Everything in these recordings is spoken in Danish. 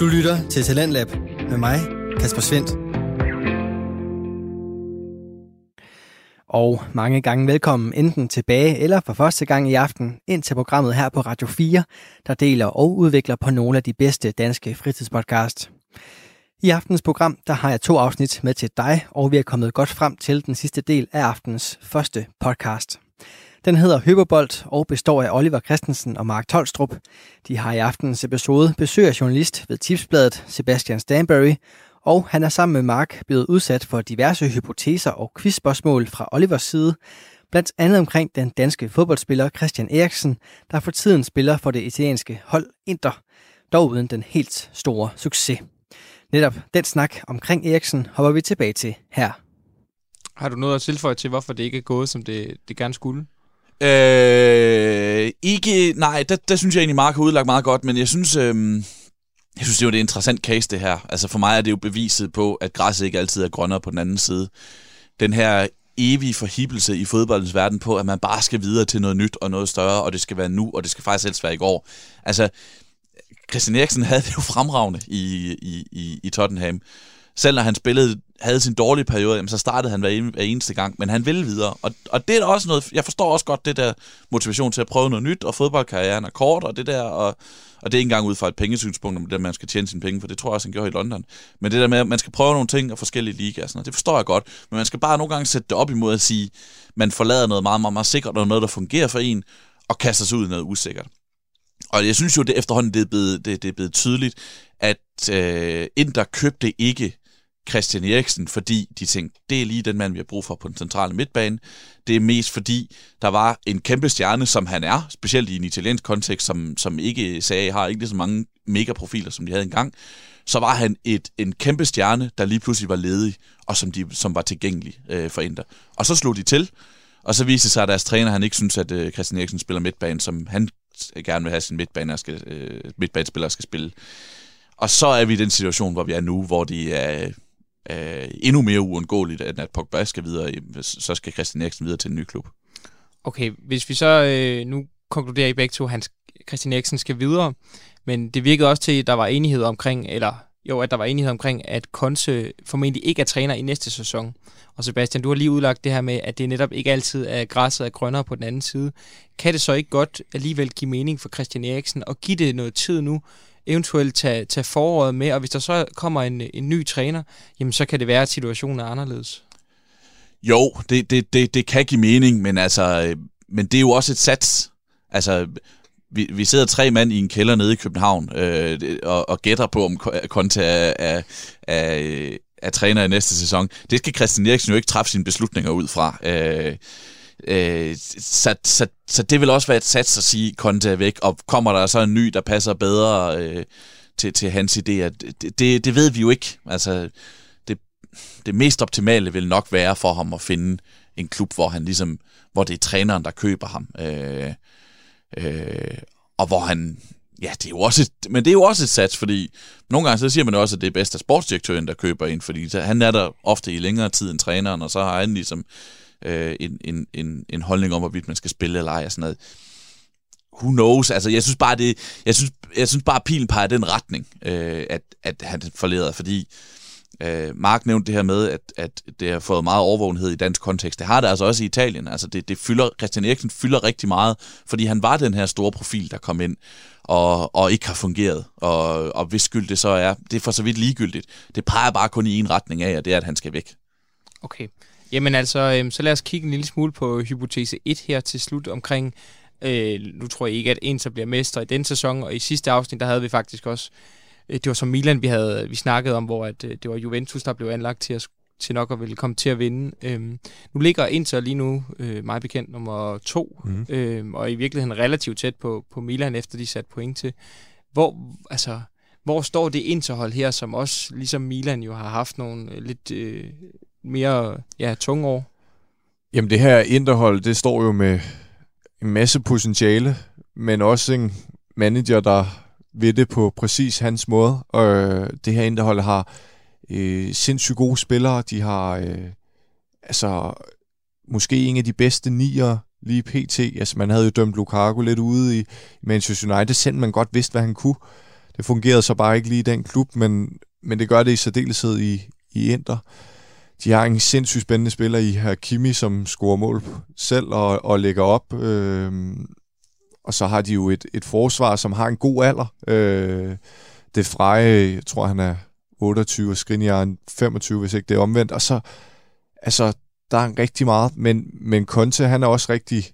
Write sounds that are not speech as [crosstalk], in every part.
Du lytter til Talentlab med mig, Kasper Svendt. Og mange gange velkommen enten tilbage eller for første gang i aften ind til programmet her på Radio 4, der deler og udvikler på nogle af de bedste danske fritidspodcast. I aftens program der har jeg to afsnit med til dig, og vi er kommet godt frem til den sidste del af aftens første podcast. Den hedder Hyperbold og består af Oliver Christensen og Mark Tolstrup. De har i aftenens episode besøg af journalist ved Tipsbladet Sebastian Stanbury, og han er sammen med Mark blevet udsat for diverse hypoteser og quizspørgsmål fra Olivers side, blandt andet omkring den danske fodboldspiller Christian Eriksen, der for tiden spiller for det italienske hold Inter, dog uden den helt store succes. Netop den snak omkring Eriksen hopper vi tilbage til her. Har du noget at tilføje til, hvorfor det ikke er gået, som det, det gerne skulle? Øh, ikke, nej, der, der synes jeg egentlig, Mark har udlagt meget godt, men jeg synes, øh, jeg synes, det er jo et interessant case, det her. Altså for mig er det jo beviset på, at græsset ikke altid er grønnere på den anden side. Den her evige forhibelse i fodboldens verden på, at man bare skal videre til noget nyt og noget større, og det skal være nu, og det skal faktisk helst være i går. Altså, Christian Eriksen havde det jo fremragende i, i, i, i Tottenham. Selv når han spillede, havde sin dårlige periode, jamen, så startede han hver, eneste gang, men han ville videre. Og, og det er også noget, jeg forstår også godt det der motivation til at prøve noget nyt, og fodboldkarrieren er kort, og det der, og, og det er ikke engang ud fra et pengesynspunkt, om det, man skal tjene sine penge, for det tror jeg også, han gjorde i London. Men det der med, at man skal prøve nogle ting og forskellige ligaer, sådan, det forstår jeg godt, men man skal bare nogle gange sætte det op imod at sige, man forlader noget meget, meget, meget sikkert, og noget, der fungerer for en, og kaster sig ud i noget usikkert. Og jeg synes jo, det efterhånden det er blevet, det, det er blevet tydeligt, at øh, Inter købte ikke Christian Eriksen, fordi de tænkte, det er lige den mand, vi har brug for på den centrale midtbane. Det er mest fordi, der var en kæmpe stjerne, som han er, specielt i en italiensk kontekst, som, som ikke sagde, har ikke så mange megaprofiler, som de havde engang. Så var han et, en kæmpe stjerne, der lige pludselig var ledig, og som, de, som var tilgængelig øh, for Inter. Og så slog de til, og så viste det sig, at deres træner han ikke synes, at øh, Christian Eriksen spiller midtbane, som han øh, gerne vil have sin midtbane, skal, øh, midtbanespiller skal spille. Og så er vi i den situation, hvor vi er nu, hvor de er øh, Øh, endnu mere uundgåeligt, at, at Pogba skal videre, så skal Christian Eriksen videre til en ny klub. Okay, hvis vi så øh, nu konkluderer i begge to, at Christian Eriksen skal videre, men det virkede også til, at der var enighed omkring, eller jo, at der var enighed omkring, at Konse formentlig ikke er træner i næste sæson. Og Sebastian, du har lige udlagt det her med, at det netop ikke altid er græsset er grønnere på den anden side. Kan det så ikke godt alligevel give mening for Christian Eriksen at give det noget tid nu, eventuelt tage, tage foråret med, og hvis der så kommer en, en ny træner, jamen så kan det være, at situationen er anderledes. Jo, det, det, det, det kan give mening, men altså, øh, men det er jo også et sats. Altså, vi, vi sidder tre mand i en kælder nede i København øh, og, og gætter på, om Konta er, er, er, er træner i næste sæson. Det skal Christian Eriksen jo ikke træffe sine beslutninger ud fra. Øh, øh, så, så, så det vil også være et sats at sige, Conte er væk, og kommer der så en ny, der passer bedre øh, til, til hans idéer? Det, det, det ved vi jo ikke. Altså, det, det mest optimale vil nok være for ham at finde en klub, hvor han ligesom, hvor det er træneren, der køber ham. Øh, øh, og hvor han Ja, det er jo også et, men det er jo også et sats, fordi nogle gange så siger man også, at det er bedst af sportsdirektøren, der køber ind, fordi han er der ofte i længere tid end træneren, og så har han ligesom øh, en, en, en, en holdning om, hvorvidt man skal spille eller ej og sådan noget. Who knows? Altså, jeg synes bare, det, jeg synes, jeg synes bare, pilen peger den retning, øh, at, at han forlader, fordi Øh, Mark nævnte det her med, at, at det har fået meget overvågenhed i dansk kontekst. Det har det altså også i Italien. Altså det, det fylder, Christian Eriksen fylder rigtig meget, fordi han var den her store profil, der kom ind og, og ikke har fungeret. Og, og hvis skyld det så er, det er for så vidt ligegyldigt. Det peger bare kun i en retning af, og det er, at han skal væk. Okay. Jamen altså, øh, så lad os kigge en lille smule på hypotese 1 her til slut omkring, øh, nu tror jeg ikke, at Inter bliver mester i den sæson, og i sidste afsnit, der havde vi faktisk også Øh, det var som Milan, vi havde vi snakkede om, hvor at, øh, det var Juventus, der blev anlagt til at til nok at ville komme til at vinde. Øhm, nu ligger Inter lige nu, øh, meget bekendt, nummer to, mm. øhm, og i virkeligheden relativt tæt på, på Milan, efter de sat point til. Hvor, altså, hvor står det Interhold her, som også, ligesom Milan, jo har haft nogle øh, lidt øh, mere ja, tunge år? Jamen det her Interhold, det står jo med en masse potentiale, men også en manager, der ved det på præcis hans måde. Og øh, det her Interhold har øh, sindssygt gode spillere. De har øh, altså måske en af de bedste nier lige pt. Altså man havde jo dømt Lukaku lidt ude i Manchester United, selv man godt vidste, hvad han kunne. Det fungerede så bare ikke lige i den klub, men, men det gør det i særdeleshed i, i Inter. De har en sindssygt spændende spiller i Hakimi, som scorer mål selv og, og lægger op. Øh, og så har de jo et, et forsvar, som har en god alder. Øh, det Freje, jeg tror han er 28, og Skriniar 25, hvis ikke det er omvendt. Og så, altså, der er rigtig meget, men, men Conte, han er også rigtig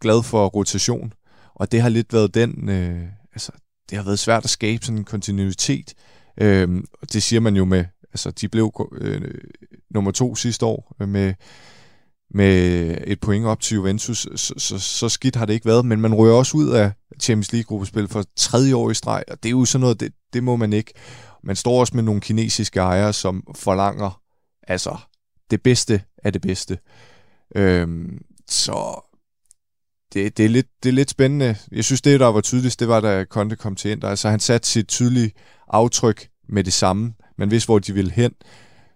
glad for rotation, og det har lidt været den, øh, altså, det har været svært at skabe sådan en kontinuitet, øh, og det siger man jo med, altså, de blev øh, nummer to sidste år øh, med, med et point op til Juventus, så, så, så skidt har det ikke været, men man rører også ud af Champions League-gruppespil for tredje år i streg, og det er jo sådan noget, det, det må man ikke. Man står også med nogle kinesiske ejere, som forlanger altså det bedste af det bedste. Øhm, så det, det, er lidt, det er lidt spændende. Jeg synes, det, der var tydeligst, det var, da Conte kom til Inter. Altså, han satte sit tydelige aftryk med det samme. Man vidste, hvor de ville hen.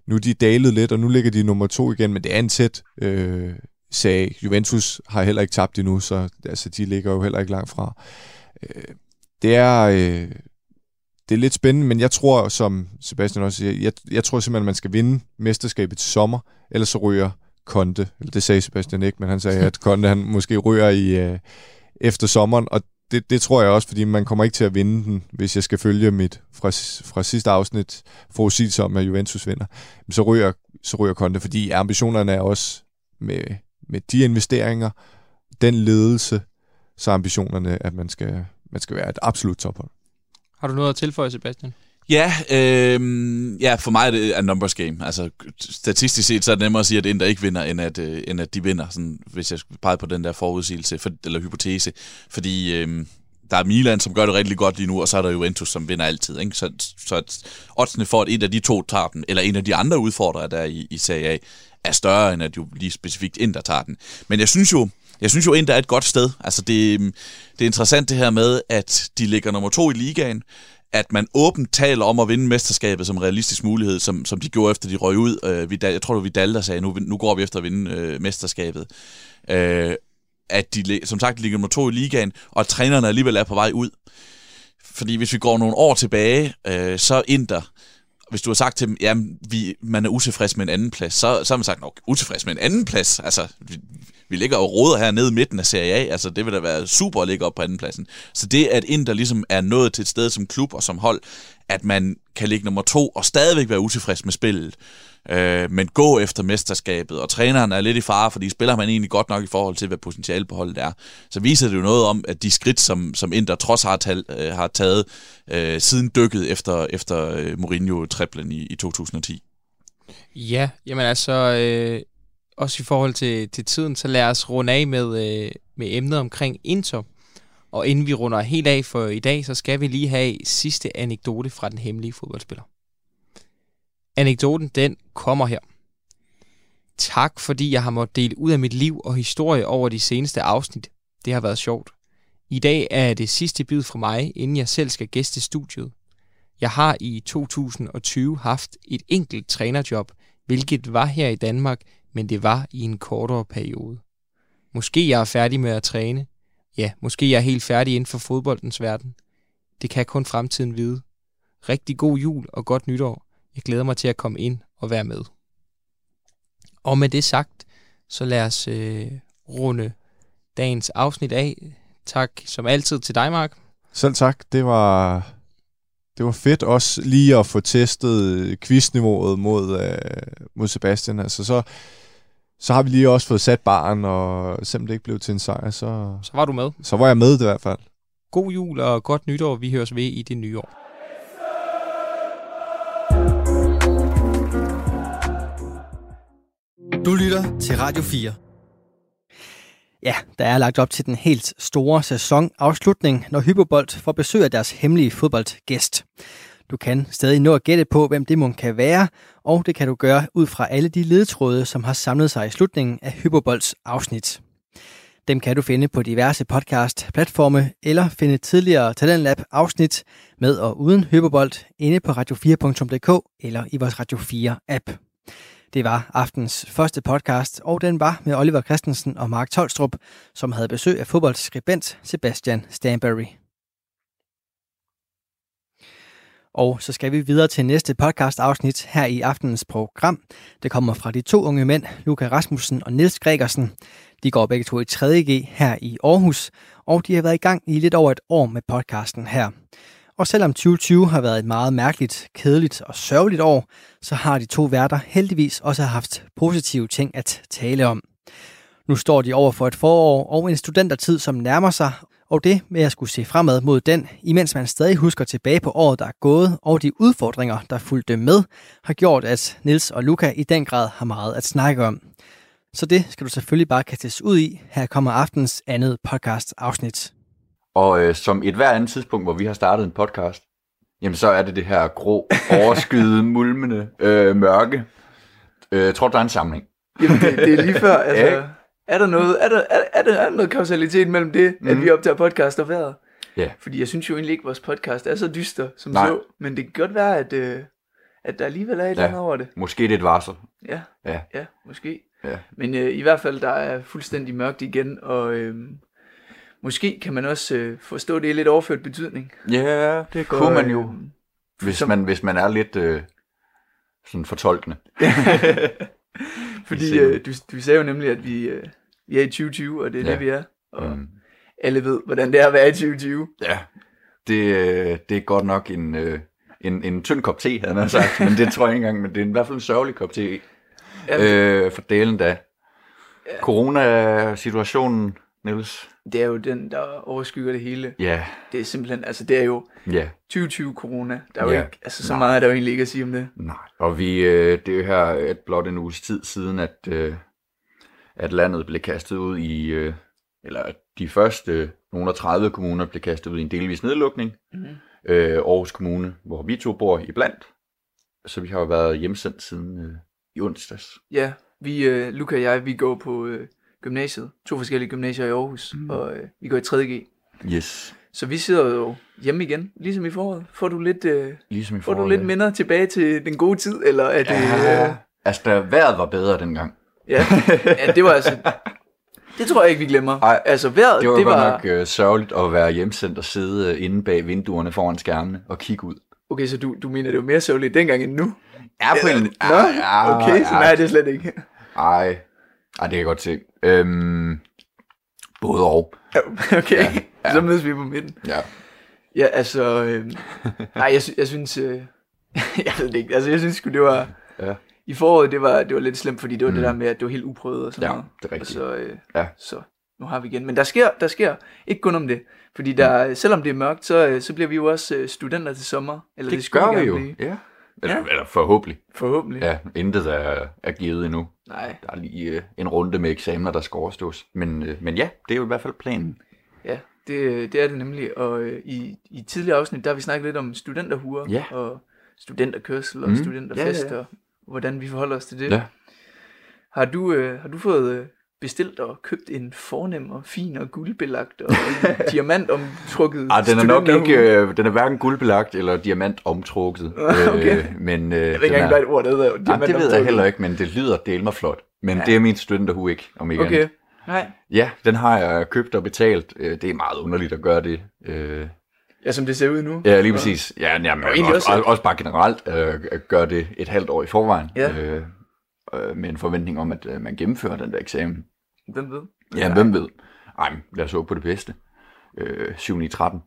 Nu er de dalet lidt, og nu ligger de nummer to igen, men det er en tæt øh, sag. Juventus har heller ikke tabt endnu, så altså, de ligger jo heller ikke langt fra. Øh, det er... Øh, det er lidt spændende, men jeg tror, som Sebastian også siger, jeg, jeg tror simpelthen, at man skal vinde mesterskabet til sommer, ellers så ryger Konte. Eller det sagde Sebastian ikke, men han sagde, at Konte han måske ryger i øh, efter sommeren, og det, det tror jeg også, fordi man kommer ikke til at vinde den, hvis jeg skal følge mit fra, fra sidste afsnit forudsigelse om, at Juventus vinder. Så ryger, så ryger Konte, fordi ambitionerne er også med, med de investeringer, den ledelse, så ambitionerne, at man skal, man skal være et absolut tophold. Har du noget at tilføje, Sebastian? Ja, øh, ja, for mig er det en numbers game. Altså, statistisk set så er det nemmere at sige, at Inter ikke vinder, end at, øh, end at de vinder, sådan, hvis jeg peger på den der forudsigelse, for, eller hypotese. Fordi øh, der er Milan, som gør det rigtig godt lige nu, og så er der Juventus, som vinder altid. Ikke? Så, så at oddsene for, at et af de to tager den, eller en af de andre udfordrere, der er i, i Serie A, er større, end at jo lige specifikt Inter tager den. Men jeg synes jo, jeg synes jo, Inter er et godt sted. Altså, det, øhm, det er interessant det her med, at de ligger nummer to i ligaen, at man åbent taler om at vinde mesterskabet som realistisk mulighed, som, som de gjorde efter de røg ud. Øh, Vidal, jeg tror, det var Vidal, der sagde, nu, nu går vi efter at vinde øh, mesterskabet. Øh, at de, som sagt, ligger nummer to i ligaen, og at trænerne alligevel er på vej ud. Fordi hvis vi går nogle år tilbage, øh, så Inter, hvis du har sagt til dem, at vi, man er utilfreds med en anden plads, så, så har man sagt, nok utilfreds med en anden plads. Altså, vi, vi ligger og råder her nede i midten af Serie A, altså det vil da være super at ligge op på andenpladsen. Så det, at Inter ligesom er nået til et sted som klub og som hold, at man kan ligge nummer to og stadigvæk være utilfreds med spillet, øh, men gå efter mesterskabet, og træneren er lidt i fare, fordi spiller man egentlig godt nok i forhold til, hvad potentiale på holdet er, så viser det jo noget om, at de skridt, som, som Inter trods har, tal, øh, har taget øh, siden dykket efter, efter øh, Mourinho-triplen i, i 2010. Ja, jamen altså, øh, også i forhold til, til tiden, så lad os runde af med, øh, med emnet omkring Inter. Og inden vi runder helt af for i dag, så skal vi lige have sidste anekdote fra den hemmelige fodboldspiller. Anekdoten, den kommer her. Tak, fordi jeg har måttet dele ud af mit liv og historie over de seneste afsnit. Det har været sjovt. I dag er det sidste bid fra mig, inden jeg selv skal gæste studiet. Jeg har i 2020 haft et enkelt trænerjob, hvilket var her i Danmark men det var i en kortere periode. Måske jeg er færdig med at træne. Ja, måske jeg er helt færdig inden for fodboldens verden. Det kan kun fremtiden vide. Rigtig god jul og godt nytår. Jeg glæder mig til at komme ind og være med. Og med det sagt, så lad os øh, runde dagens afsnit af. Tak som altid til dig, Mark. Selv tak. Det var, det var fedt også lige at få testet quizniveauet mod, øh, mod Sebastian. Altså så så har vi lige også fået sat baren, og selvom det ikke blev til en sejr, så... Så var du med. Så var jeg med i hvert fald. God jul og godt nytår. Vi høres ved i det nye år. Du lytter til Radio 4. Ja, der er lagt op til den helt store sæsonafslutning, når Hypobolt får besøg af deres hemmelige fodboldgæst. Du kan stadig nå at gætte på, hvem det må kan være, og det kan du gøre ud fra alle de ledtråde, som har samlet sig i slutningen af Hyperbolds afsnit. Dem kan du finde på diverse podcast-platforme, eller finde tidligere Talentlab afsnit med og uden Hyperbold inde på radio4.dk eller i vores Radio 4-app. Det var aftens første podcast, og den var med Oliver Christensen og Mark Tolstrup, som havde besøg af fodboldskribent Sebastian Stanbury. Og så skal vi videre til næste podcast afsnit her i aftenens program. Det kommer fra de to unge mænd, Luca Rasmussen og Niels Gregersen. De går begge to i 3.G her i Aarhus, og de har været i gang i lidt over et år med podcasten her. Og selvom 2020 har været et meget mærkeligt, kedeligt og sørgeligt år, så har de to værter heldigvis også haft positive ting at tale om. Nu står de over for et forår og en studentertid, som nærmer sig, og det med at skulle se fremad mod den, imens man stadig husker tilbage på året, der er gået, og de udfordringer, der fulgte med, har gjort, at Nils og Luca i den grad har meget at snakke om. Så det skal du selvfølgelig bare kastes ud i. Her kommer aftens andet podcast afsnit. Og øh, som et hver andet tidspunkt, hvor vi har startet en podcast, jamen så er det det her grå, overskyede, [laughs] mulmende øh, mørke. Øh, jeg tror, der er en samling. Jamen, det, det er lige før, [laughs] altså... Ja? Er der noget, er der, er, er der, er der noget kausalitet mellem det, mm. at Mhm. vi optager podcast og vejret? Ja. Fordi jeg synes jo egentlig ikke, at vores podcast er så dyster som Nej. så. Men det kan godt være, at, øh, at der alligevel er et eller Ja. andet over det. Måske det er et varsel. Ja, Ja. ja måske. Ja. Men øh, i hvert fald, der er fuldstændig mørkt igen, og øh, måske kan man også øh, forstå det i lidt overført betydning. Ja, det For, kunne man jo, øh, hvis som- man, hvis man er lidt øh, sådan fortolkende. [laughs] Fordi øh, du, du sagde jo nemlig, at vi, øh, vi er i 2020, og det er Ja. det, vi er. Og Mm. alle ved, hvordan det er at være i 2020. Ja, det, øh, det er godt nok en, øh, en, en tynd kop te, havde han sagt, men det tror jeg ikke engang, men det er i hvert fald en sørgelig kop te. Ja, Øh, for delen da. Corona-situationen, Niels. Det er jo den, der overskygger det hele. Ja, Det er simpelthen, altså det er jo ja, 2020 corona. Der er jo Ja. ikke, altså så Nej. meget er der jo egentlig ikke at sige om det. nej. Og vi, øh, det er jo her et blot en uges tid siden, at, øh, at landet blev kastet ud i, øh, eller de første nogle af 30 kommuner blev kastet ud i en delvis nedlukning. Mhm. Øh, Aarhus Kommune, hvor vi to bor i blandt. Så vi har jo været hjemsendt siden øh, i onsdags. Ja, vi, øh, Luca og jeg, vi går på øh, gymnasiet. To forskellige gymnasier i Aarhus, mm. og øh, vi går i 3.G. Yes. Så vi sidder jo hjemme igen, ligesom i foråret. Får du lidt, øh, Ligesom i får du foråret, lidt ja. minder tilbage til den gode tid, eller er det... Ja, Øh, altså, der vejret var bedre dengang. ja. ja, det var altså... Det tror jeg ikke, vi glemmer. Ej, altså vejret, Det var, det var nok øh, sørgeligt at være hjemsendt og sidde øh, inde bag vinduerne foran skærmene og kigge ud. Okay, så du, du mener, det var mere sørgeligt dengang end nu? Ja, på en... Nå, okay, så nej, det er slet ikke. Ej, ej, det kan jeg godt se. Øhm, både og. Okay, Ja, ja. så mødes vi på midten. Ja. Ja, altså... Øh, nej, jeg, sy- jeg synes... Øh, [laughs] jeg ved det ikke. Altså, jeg synes sgu, det var... Ja. I foråret, det var, det var lidt slemt, fordi det var mm. Mm. det der med, at det var helt uprøvet og sådan Ja, noget. det er rigtigt. Og så, øh, Ja. så nu har vi igen. Men der sker, der sker ikke kun om det. Fordi der, selvom det er mørkt, så, øh, så bliver vi jo også øh, studenter til sommer. Eller Det skulle gør vi jo. Blive. Ja. Eller, Ja. eller forhåbentlig. Forhåbentlig. Ja, intet er, er givet endnu. Nej, Der er lige øh, en runde med eksamener, der skal overstås. Men, øh, men ja, det er jo i hvert fald planen. ja, det, det er det nemlig. Og øh, i, i tidligere afsnit, der har vi snakket lidt om studenterhuer. Ja. Og studenterkørsel og Mm. studenterfest. Ja, ja, ja. Og hvordan vi forholder os til det. Ja. Har du, øh, har du fået øh, bestilt og købt en fornem og fin og guldbelagt og en [laughs] diamant omtrukket Ah, den er nok ikke, øh, den er hverken guldbelagt eller diamant omtrukket. [laughs] Okay. Øh, men øh, Jeg ved ikke engang, hvad et ord der hedder. Nej, det ved jeg heller ikke, men det lyder del mig flot. Men Ja. det er min studenterhue ikke, om ikke Okay, andet. nej. Ja, den har jeg købt og betalt. Øh, Det er meget underligt at gøre det. Øh, Ja, som det ser ud nu. Ja, lige præcis. Ja, jamen, Og også, også- også, bare generelt øh, gøre det et halvt år i forvejen. Ja. Øh, øh, med en forventning om, at øh, man gennemfører den der eksamen. Hvem ved? Ja, hvem ved? Ej, men lad os håbe på det bedste. Øh, 7 i 13.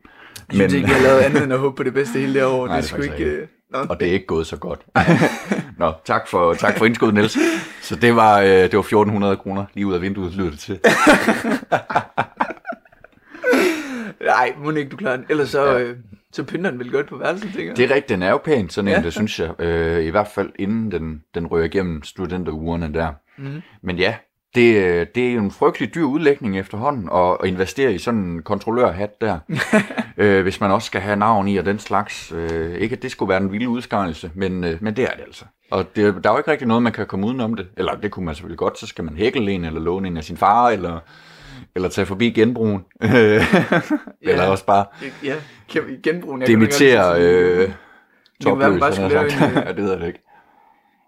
Jeg synes ikke, jeg har lavet andet end at håbe på det bedste hele det år. Nej, det det sgu faktisk ikke... øh, Nå. Og det er ikke gået så godt. [laughs] Nå, tak for, tak for indskud, Niels. Så det var, øh, det var 1400 kroner lige ud af vinduet, lyder det til. [laughs] Nej, må ikke du klarer den. Ellers så, Ja. øh, så pynter den vel godt på værelset, tænker jeg. Det er rigtigt, den er jo pæn, sådan en, Ja. det synes jeg. Øh, I hvert fald inden den, den rører igennem studenterugerne der. Mhm. Men ja, det, øh, det er jo en frygtelig dyr udlægning efterhånden at, at investere i sådan en kontrollørhat der. [laughs] øh, hvis man også skal have navn i og den slags. Øh, ikke at det skulle være en vild udskarelse, men, øh, men det er det altså. Og det, der er jo ikke rigtig noget, man kan komme udenom det. Eller det kunne man selvfølgelig godt, så skal man hækle en, eller låne en af sin far, eller, eller tage forbi genbrugen. [laughs] eller også bare Ja, kan vi genbruge den? dimitere øh, man bare topløs, skulle jeg lave en, [laughs] ja, det ved jeg det ikke.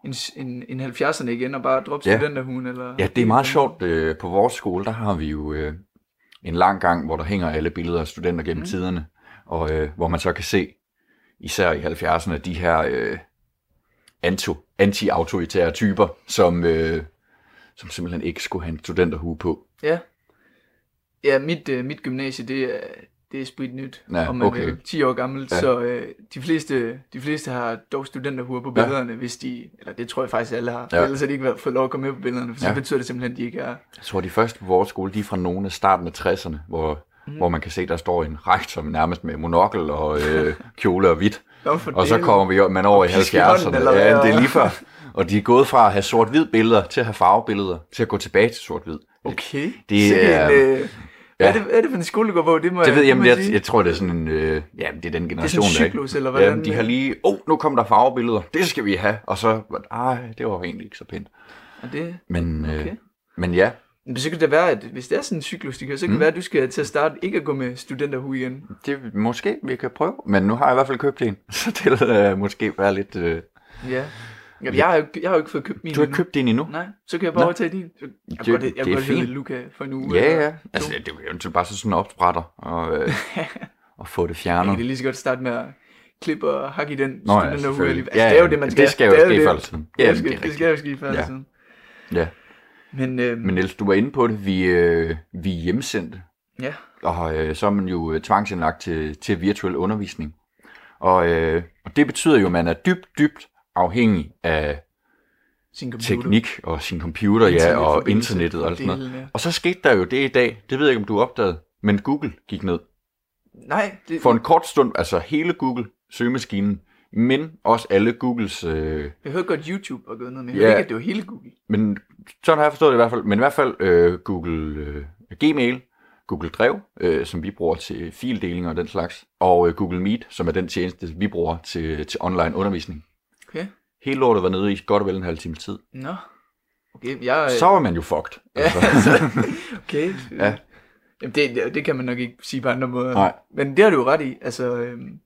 en, en, en 70'erne igen og bare droppe Ja. studenterhuen? Eller... Ja, det er meget sjovt. Øh, på vores skole, der har vi jo øh, en lang gang, hvor der hænger alle billeder af studenter gennem mm. tiderne, og øh, hvor man så kan se især i 70'erne, de her øh, anti-autoritære typer, som, øh, som simpelthen ikke skulle have en studenterhue på. Ja. Ja, mit, øh, mit gymnasie, det er, det er sprit nyt, Ja, om man okay. vil, 10 år gammel, Ja. ja. så øh, de, fleste, de fleste har dog studenterhuer på Ja. billederne, hvis de, eller det tror jeg faktisk alle har, Ja. ja. ellers har de ikke været- fået lov at komme med på billederne, for så Ja. betyder det simpelthen, at de ikke er, Jeg tror, de første på vores skole, de er fra nogle af starten af 60'erne, hvor, mm. hvor man kan se, der står en rektor nærmest med monokkel og øh, [laughs] kjole og hvidt. Og så kommer vi man over i pisk i hånden, 70'erne. eller Ja, det er lige før. Og de er gået fra at have sort-hvid billeder til at have farvebilleder, til at gå tilbage til sort-hvid. Okay. Det er- en, øh, hvad, ja. er det, er det for en skole, du går på? Det må Det ved jeg, jeg, det må men jeg, jeg tror, det er sådan en, øh, ja, det er den generation, sådan en der, ikke? cyklus, eller Ja, hvordan? de har lige, åh, oh, nu kommer der farvebilleder, det skal vi have. Og så, ej, det var egentlig ikke så pænt. Er det, Men, øh, Okay. men ja, men så kan det være, at hvis det er sådan en cyklus, det kan, så kan det være, at du skal til at starte ikke at gå med studenterhue igen. det måske vi kan prøve. Men nu har jeg i hvert fald købt en, [laughs] så det vil øh, måske være lidt... Øh, Ja. Jamen, jeg har jo, jeg har jo ikke fået købt min du har ikke købt en endnu? Nej, så kan jeg bare overtage din. Jeg Det- godt, jeg det er godt fint. Luca for en uge. Ja, ja. to. Altså, det er jo bare så sådan en opspretter og, øh, [laughs] og få det Jeg fjernet. kan lige så godt starte med at klippe og hakke i den Nå ja. Altså, Ja, det er jo ja, det, man det skal. skal jo ske før eller siden. Ja, Ja, det, skal, det skal jo ske før eller Ja. siden. Ja. Men, øh, Men Niels, du var inde på det. Vi, øh, vi er hjemsendte. ja, og øh, så er man jo øh, tvangsindlagt til, til virtuel undervisning. Og, øh, og det betyder jo, at man er dybt, dybt afhængig af sin computer. teknik og sin computer, ja, og internettet og alt sådan noget. ja. Og så skete der jo det i dag, det ved jeg ikke, om du opdagede, men Google gik ned. Nej, det, For en kort stund, altså hele Google søgemaskinen, men også alle Googles... Øh, jeg hørte godt YouTube var gået ned, men jeg Ja. ikke, at det var hele Google. men sådan har jeg forstået det i hvert fald. Men i hvert fald øh, Google øh, Gmail, Google Drev, øh, som vi bruger til fildeling og den slags, og øh, Google Meet, som er den tjeneste, vi bruger til, til online undervisning. Okay. Hele lortet var nede i godt og vel en halv time tid. Nå. Okay, jeg... Så var man jo fucked. Ja, Altså. [laughs] okay. Ja. Jamen, det, det, kan man nok ikke sige på andre måder. Nej. Men det har du jo ret i. Altså, øhm,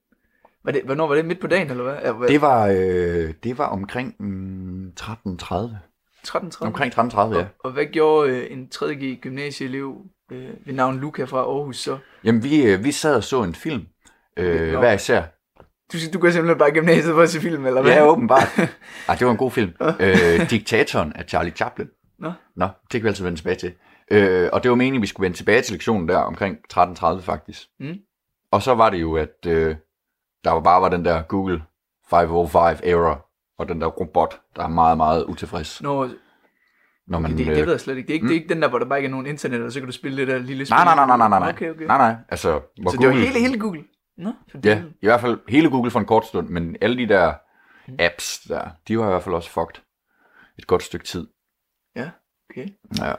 var det, hvornår var det? Midt på dagen, eller hvad? Ja, hvad? Det var, øh, det var omkring mm, 13.30. 13.30. Omkring 13.30, ja. Og, og hvad gjorde øh, en 3G gymnasieelev øh, ved navn Luca fra Aarhus så? Jamen, vi, øh, vi sad og så en film. Øh, Nå. hver især. Du, du går simpelthen bare i gymnasiet for at se film, eller hvad? Ja, åbenbart. Ej, [laughs] det var en god film. øh, Diktatoren af Charlie Chaplin. Nå. Nå, det kan vi altid vende tilbage til. Øh, og det var meningen, at vi skulle vende tilbage til lektionen der omkring 13.30 faktisk. Mm. Og så var det jo, at øh, der var bare var den der Google 505 error, og den der robot, der er meget, meget utilfreds. Nå, Når man, det, det øh, ved jeg slet ikke. Det er ikke, det er ikke den der, hvor der bare ikke er nogen internet, og så kan du spille det der lille spil. nej, nej, nej, nej, nej, nej, nej. Okay, okay. Nej, nej. Altså, hvor så Google, det var hele, hele Google? Nå, Ja, i hvert fald hele Google for en kort stund, men alle de der Mm. apps der, de var i hvert fald også fucked et godt stykke tid. Ja, okay. Ja.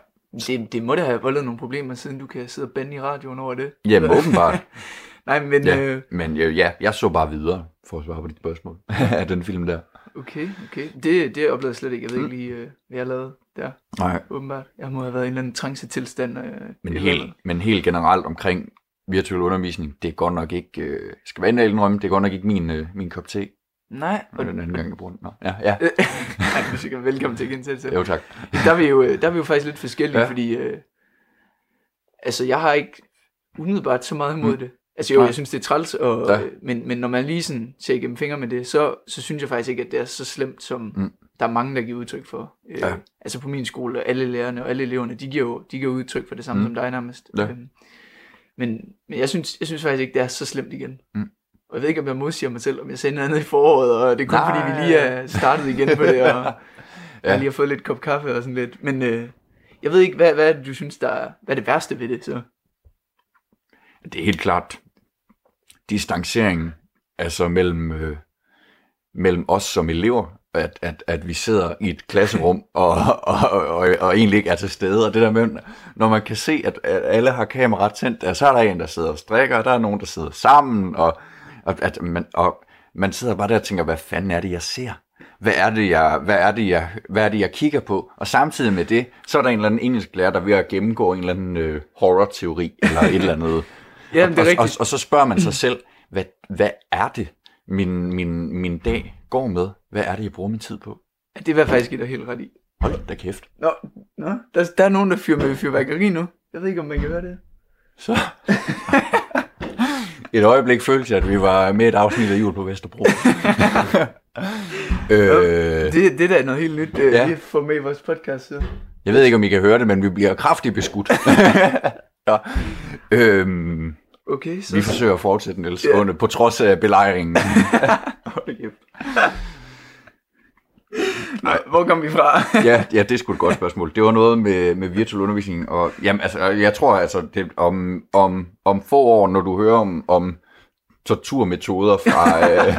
Det, det må da have voldet nogle problemer, siden du kan sidde og bande i radioen over det. Jamen åbenbart. [laughs] Nej, men Ja, øh, men øh, ja, jeg så bare videre, for at svare på dit spørgsmål, [laughs] af den film der. okay, okay. Det, det oplevede jeg slet ikke. Jeg ved ikke lige, øh, hvad jeg lavede der, Nej. åbenbart. Jeg må have været i en eller anden trance-tilstand. Øh, Men, helt, men helt generelt omkring virtuel undervisning, det er godt nok ikke, øh, skal være indrømme, det er godt nok ikke min, øh, min kop te, Nej, og den anden gang, jeg bruger den. Nå, ja, ja, [laughs] du er sikkert velkommen til gensættelse. jo tak. Der er vi jo, øh, der er vi jo faktisk lidt forskellige, Ja. fordi øh, altså, jeg har ikke umiddelbart så meget imod Mm. det. Altså jo, Nej. jeg synes, det er træls, og, Ja. øh, men, men når man lige sådan ser igennem fingre med det, så, så synes jeg faktisk ikke, at det er så slemt, som Mm. der er mange, der giver udtryk for. Øh, Ja. Altså på min skole, alle lærerne og alle eleverne, de giver jo de giver udtryk for det samme Mm. mm. som dig nærmest. Ja. Øhm, men, men jeg synes, jeg synes faktisk ikke, det er så slemt igen. Mm. Og jeg ved ikke, om jeg modsiger mig selv, om jeg noget andet i foråret, og det er kun Nej. Fordi, vi lige er startet igen på det, og [laughs] ja. jeg lige har fået lidt kop kaffe og sådan lidt. Men øh, jeg ved ikke, hvad, hvad er det, du synes, der er, hvad er det værste ved det så? Det er helt klart distanceringen, altså mellem, øh, mellem os som elever, at, at, at vi sidder i et klasserum og, [laughs] og, og, og, og egentlig ikke er til stede. Og det der med, når man kan se, at, at alle har kameraet tændt, så er der en, der sidder og strikker, og der er nogen, der sidder sammen, og, og, at man, og man sidder bare der og tænker, hvad fanden er det, jeg ser? Hvad er det, jeg, hvad er det, jeg, hvad er det, jeg kigger på? Og samtidig med det, så er der en eller anden engelsk lærer, der er ved at gennemgå en eller anden øh, horror-teori, eller et eller andet. [laughs] Ja, og, det er og, rigtigt. og, og så spørger man sig [clears throat] selv, hvad, hvad er det, min, min, min dag går med? Hvad er det, jeg bruger min tid på? Ja, det var faktisk ikke helt ret i. Hold da kæft. Nå, nå der, der er nogen, der fyrer med fyrværkeri nu. Jeg ved ikke, om man kan høre det. Så. [laughs] et øjeblik følte jeg, at vi var med et afsnit af Jul på Vesterbro. [laughs] øh, Det, det er da noget helt nyt, øh, Ja. vi får med i vores podcast. Så. jeg ved ikke, om I kan høre det, men vi bliver kraftigt beskudt. [laughs] ja. øhm, Okay, så... vi forsøger at fortsætte, Niels, Ja. på trods af belejringen. Hold kæft. Nej, hvor kom vi fra? [laughs] ja, ja, det er sgu et godt spørgsmål. Det var noget med, med virtuel undervisning, og jamen, altså, jeg tror altså, det, om, om, om få år, når du hører om, om torturmetoder fra, [laughs] øh,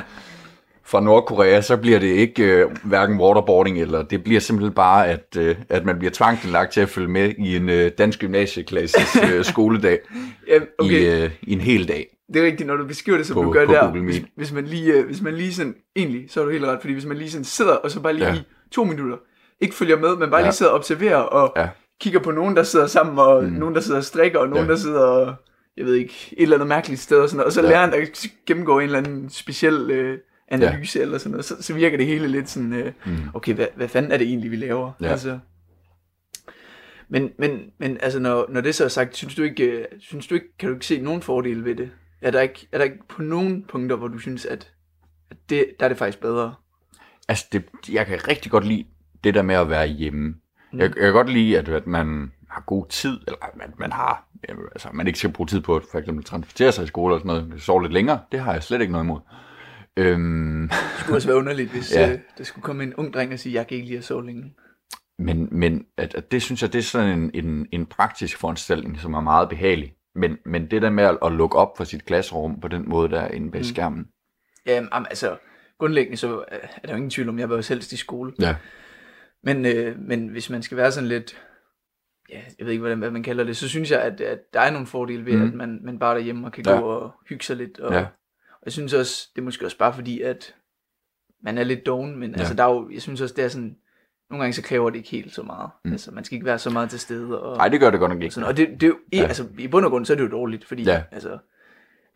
fra Nordkorea, så bliver det ikke øh, hverken waterboarding, eller det bliver simpelthen bare, at, øh, at man bliver tvangsindlagt til at følge med i en øh, dansk gymnasieklasses øh, skoledag [laughs] ja, okay, i, øh, i en hel dag. Det er rigtigt, når du beskriver det, som På- du gør på der. Google Meet. Hvis, hvis, man lige, øh, hvis man lige sådan, egentlig, så er du helt ret, fordi hvis man lige sådan sidder, og så bare lige Ja. i to minutter, ikke følger med, men bare Ja. lige sidder og observerer, og Ja. kigger på nogen, der sidder sammen, og Mm. nogen, der sidder og strikker, og nogen, Ja. der sidder og, jeg ved ikke, et eller andet mærkeligt sted, og, sådan noget. og så Ja. lærer han at gennemgå en eller anden speciel øh, analyse, ja. eller sådan noget, så, så virker det hele lidt sådan, øh, Mm. okay, hvad, hvad fanden er det egentlig, vi laver? Ja. Altså, men, men, men altså, når, når det så er sagt, synes du ikke, øh, synes du ikke, kan du ikke se nogen fordele ved det? Er der ikke, er der ikke på nogen punkter, hvor du synes, at, at det, der er det faktisk bedre? Altså, det, jeg kan rigtig godt lide det der med at være hjemme. Mm. Jeg, jeg kan godt lide, at, at man har god tid, eller at man, man har, jamen, altså, man ikke skal bruge tid på at for eksempel transportere sig i skole og sådan noget, sove lidt længere. Det har jeg slet ikke noget imod. Øhm, Det skulle også være underligt, hvis [laughs] ja. øh, der skulle komme en ung dreng og sige, jeg kan ikke lide at sove længe. men men at, at det synes jeg, det er sådan en, en, en praktisk foranstaltning, som er meget behagelig. Men, men det der med at, at lukke op for sit klasserum på den måde, der er inde bag Mm. skærmen. Jamen, am, altså, grundlæggende så øh, er der jo ingen tvivl om, jeg vil også helst i skole. Ja. Men, øh, men hvis man skal være sådan lidt, ja, jeg ved ikke, hvordan hvad man kalder det, så synes jeg, at, at der er nogle fordele ved, Mm. at man, man bare er derhjemme og kan Ja. gå og hygge sig lidt. Og, Ja. og jeg synes også, det er måske også bare fordi, at man er lidt doven, men Ja. ja. altså, der er jo, jeg synes også, det er sådan, nogle gange så kræver det ikke helt så meget. Mm. Altså, man skal ikke være så meget til stede. Og, Nej, det gør det godt nok og ikke. sådan, og det, det er jo, Ja. altså, i bund og grund, så er det jo dårligt, fordi Ja. altså,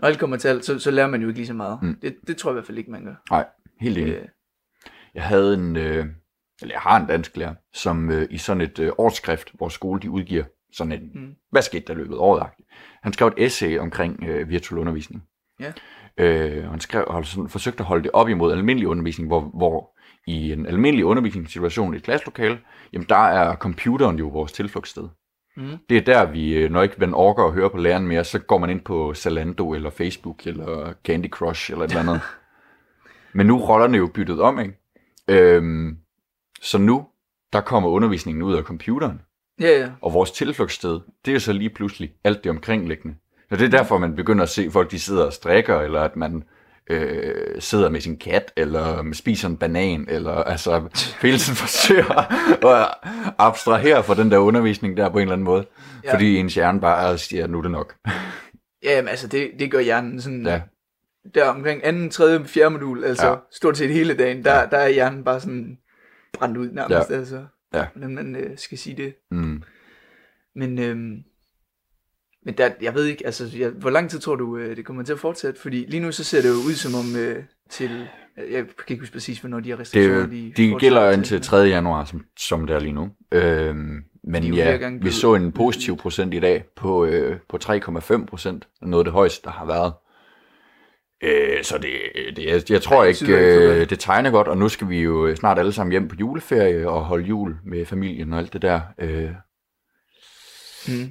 når alt kommer til alt, så, så lærer man jo ikke lige så meget. Mm. Det, det tror jeg i hvert fald ikke, man gør. Nej, helt enig. Øh, Jeg havde en, øh, eller jeg har en dansk lærer, som øh, i sådan et øh, årsskrift, hvor skole de udgiver sådan en, mm. Hvad skete der løbet året? Han skrev et essay omkring øh, virtuel undervisning. Ja. Øh, han skrev, og sådan, forsøgte at holde det op imod almindelig undervisning, hvor, hvor i en almindelig undervisningssituation i et klasselokale, jamen der er computeren jo vores tilflugtssted. Mm. Det er der, vi, øh, når ikke man orker at høre på læreren mere, så går man ind på Zalando eller Facebook eller Candy Crush eller et eller andet. [laughs] Men nu er rollerne jo byttet om, ikke? Øhm, så nu, der kommer undervisningen ud af computeren, Ja, ja. og vores tilflugtssted, det er jo så lige pludselig alt det omkringliggende. Så det er derfor, man begynder at se folk, de sidder og strikker, eller at man øh, sidder med sin kat, eller spiser en banan, eller altså hele tiden [laughs] forsøger at abstrahere fra den der undervisning der på en eller anden måde. Ja. Fordi ens hjerne bare siger, nu er det nok. Ja, jamen, altså det, det gør hjernen sådan, Ja. der omkring anden, tredje, fjerde modul, altså Ja. stort set hele dagen, der, Ja. der er hjernen bare sådan brændt ud nærmest, Ja. altså, Ja. hvordan man øh, skal sige det. Mm. Men, øhm, men der, jeg ved ikke, altså, jeg, hvor lang tid tror du, øh, det kommer til at fortsætte? Fordi lige nu så ser det jo ud som om øh, til, jeg kan ikke huske præcis, hvornår de her Det, restriktioner, er jo- de, gælder til. indtil 3. januar, som, som det er lige nu. Øhm, men ja, gange vi så en positiv procent i dag på, øh, på 3,5 procent. Noget af det højeste, der har været. Øh, så det, det, jeg, jeg tror det ikke, øh, det. det tegner godt, og nu skal vi jo snart alle sammen hjem på juleferie og holde jul med familien og alt det der. Øh, Mm.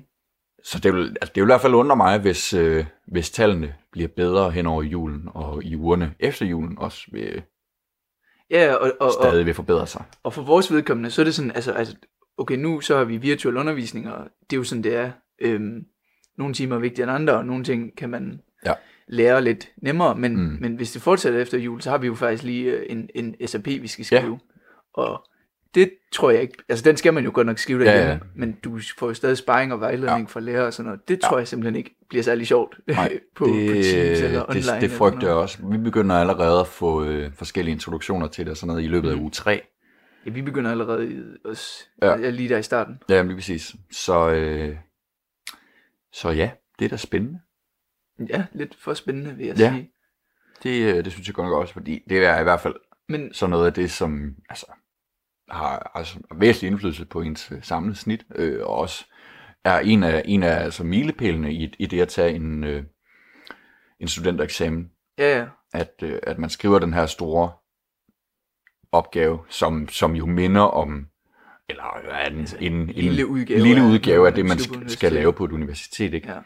Så det vil, altså det vil i hvert fald undre mig, hvis, øh, hvis tallene bliver bedre hen over julen, og i ugerne efter julen også vil, Ja, og, og, og, stadig vil forbedre sig. Og for vores vedkommende, så er det sådan, altså, altså okay, nu så har vi virtuel undervisning, og det er jo sådan, det er. Øhm, nogle timer er vigtigere end andre, og nogle ting kan man Ja. lære lidt nemmere, men, Mm. mm. men hvis det fortsætter efter jul, så har vi jo faktisk lige øh, en, en SAP, vi skal skrive. Ja. Og det tror jeg ikke, altså den skal man jo godt nok skrive Ja, derhjemme, ja. men du får jo stadig sparring og vejledning Ja. fra lærer og sådan noget. Det Ja. tror jeg simpelthen ikke bliver særlig sjovt [laughs] Nej, på, det, på Teams eller online. det, det frygter jeg også. Vi begynder allerede at få øh, forskellige introduktioner til det og sådan noget i løbet af Mm. uge 3. Ja, vi begynder allerede i, også, Ja. ja. lige der i starten. Ja, lige præcis. Så, øh, så ja, det er da spændende. Ja, lidt for spændende, vil jeg Ja. sige. Det, øh, det synes jeg godt nok også, fordi det er i hvert fald Men så noget af det, som altså, har altså, væsentlig indflydelse på ens øh, samlede snit, øh, og også er en af, en af altså, milepælene i, i det at tage en, øh, en studentereksamen, Ja, ja. at, øh, at man skriver den her store opgave, som, som jo minder om, eller er en, Altså, en, en lille udgave lille af udgave af det, man skal universitetet. lave på et universitet, ikke? Ja.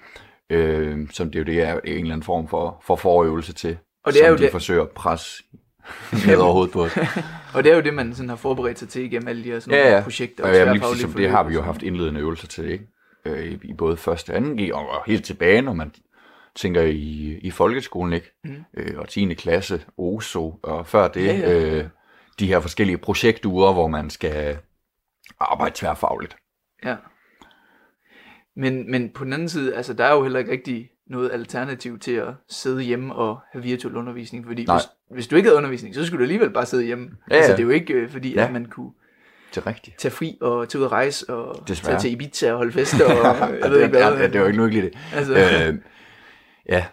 Øh, som det er jo det, er en eller anden form for, for forøvelse til, Og det er som jo de det- forsøger at presse ned over hovedet på os. [laughs] Og det er jo det, man sådan har forberedt sig til igennem alle de her sådan Ja, ja. projekter. Og jamen, lige tværfaglige præcis, som det har og vi jo haft indledende øvelser til, ikke? Øh, i, både første og anden G, og, og helt tilbage, når man tænker i, i folkeskolen, ikke? Mhm. Øh, og 10. klasse, OSO, og før det, Ja, ja. Øh, de her forskellige projektuger, hvor man skal arbejde tværfagligt. Ja. Men, men på den anden side, altså der er jo heller ikke rigtig noget alternativ til at sidde hjemme og have virtuel undervisning, fordi Nej. hvis, hvis du ikke havde undervisning, så skulle du alligevel bare sidde hjemme. Ja, Altså ja. det er jo ikke øh, fordi, Ja. at man kunne Det er rigtigt. tage fri og tage ud og rejse og Desværre. tage til Ibiza og holde fester og [laughs] jeg ved ikke det, hvad. er, det jo ikke nu ikke det. Altså, Øh, ja,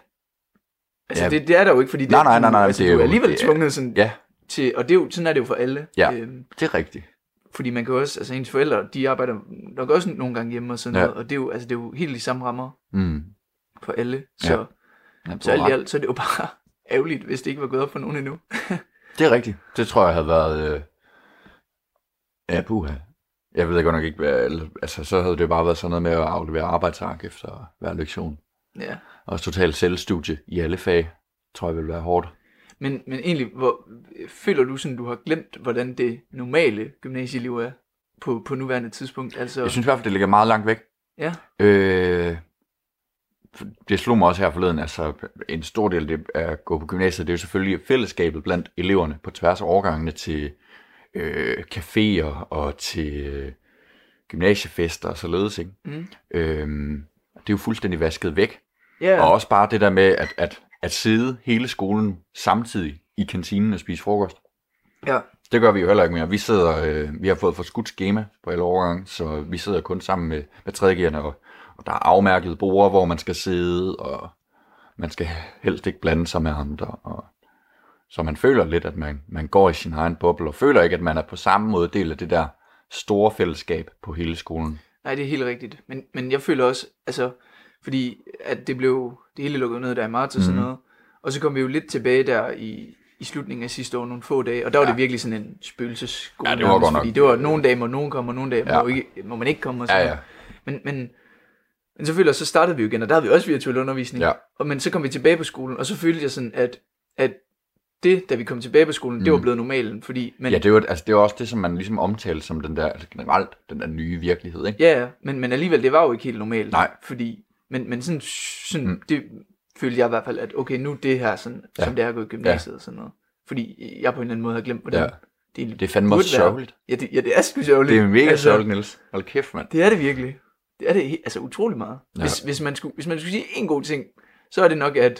altså ja. det, det er der jo ikke, fordi det, Nej, nej, nej, nej, altså, det er du er jo- alligevel det tvunget sådan ja, til, og det er jo, sådan er det jo for alle. Ja. Øhm, det er rigtigt. fordi man kan også, altså ens forældre, de arbejder nok også nogle gange hjemme og sådan Ja. noget, og det er jo, altså det er jo helt de samme rammer Mm. For alle, Ja. så, Ja, du så alt i alt, så er det jo bare [laughs] ærgerligt, hvis det ikke var gået op for nogen endnu. [laughs] Det er rigtigt. Det tror jeg havde været... Øh... Ja, puha. Jeg ved godt nok ikke, hvad... Altså, så havde det bare været sådan noget med at aflevere arbejdsark efter hver lektion. Ja. Og totalt selvstudie i alle fag, tror jeg vil være hårdt. Men, men egentlig, hvor, føler du sådan, du har glemt, hvordan det normale gymnasieliv er på, på nuværende tidspunkt? Altså, Jeg synes i hvert fald, det ligger meget langt væk. ja, Øh, det slog mig også her forleden, altså en stor del af det at gå på gymnasiet, det er jo selvfølgelig fællesskabet blandt eleverne på tværs af årgangene til øh, caféer og til øh, gymnasiefester og således, ikke? Mm. Øhm, det er jo fuldstændig vasket væk. ja, Og også bare det der med at, at, at sidde hele skolen samtidig i kantinen og spise frokost. ja, Det gør vi jo heller ikke mere. Vi sidder, øh, vi har fået forskudt schema på alle overgange, så vi sidder kun sammen med, med og, og der er afmærkede borde, hvor man skal sidde, og man skal helst ikke blande sig med andre. Og, så man føler lidt, at man, man går i sin egen boble, og føler ikke, at man er på samme måde del af det der store fællesskab på hele skolen. nej, det er helt rigtigt. Men, men jeg føler også, altså, fordi at det blev, det hele lukket ned der i marts og sådan Mhm. noget, og så kom vi jo lidt tilbage der i, i slutningen af sidste år, nogle få dage, og der var Ja. det virkelig sådan en spøgelsesskole. Ja, det var nærmest, godt nok. Fordi det var nogle dage må nogen komme, og nogle dage Ja. må, ikke, må man ikke komme. Og Ja, sådan ja. noget. Men, men, men jeg, så startede vi jo igen, og der havde vi også virtuel undervisning. Ja. Og, men så kom vi tilbage på skolen, og så følte jeg sådan, at, at det, da vi kom tilbage på skolen, det var Mm. blevet normalen, fordi... Men, Ja, det jo altså, det jo også det, som man ligesom omtalte som den der, altså generelt, den der nye virkelighed, ikke? Ja, ja, men, men alligevel, det var jo ikke helt normalt. Nej. Fordi, men, men sådan, sådan Mm. mm. det følte jeg i hvert fald, at okay, nu det her sådan, Ja. ja. som det er gået i gymnasiet og sådan noget. Fordi jeg på en eller anden måde har glemt, hvordan Ja. det, det Det er fandme også sørgeligt. Ja, det, ja, det er sgu sørgeligt. Det er mega altså, sørgeligt, Niels. Hold kæft, mand. Det er det virkelig. Det er det altså utrolig meget. Ja. Ja. Hvis, hvis, man skulle, hvis man skulle sige en god ting, så er det nok, at jeg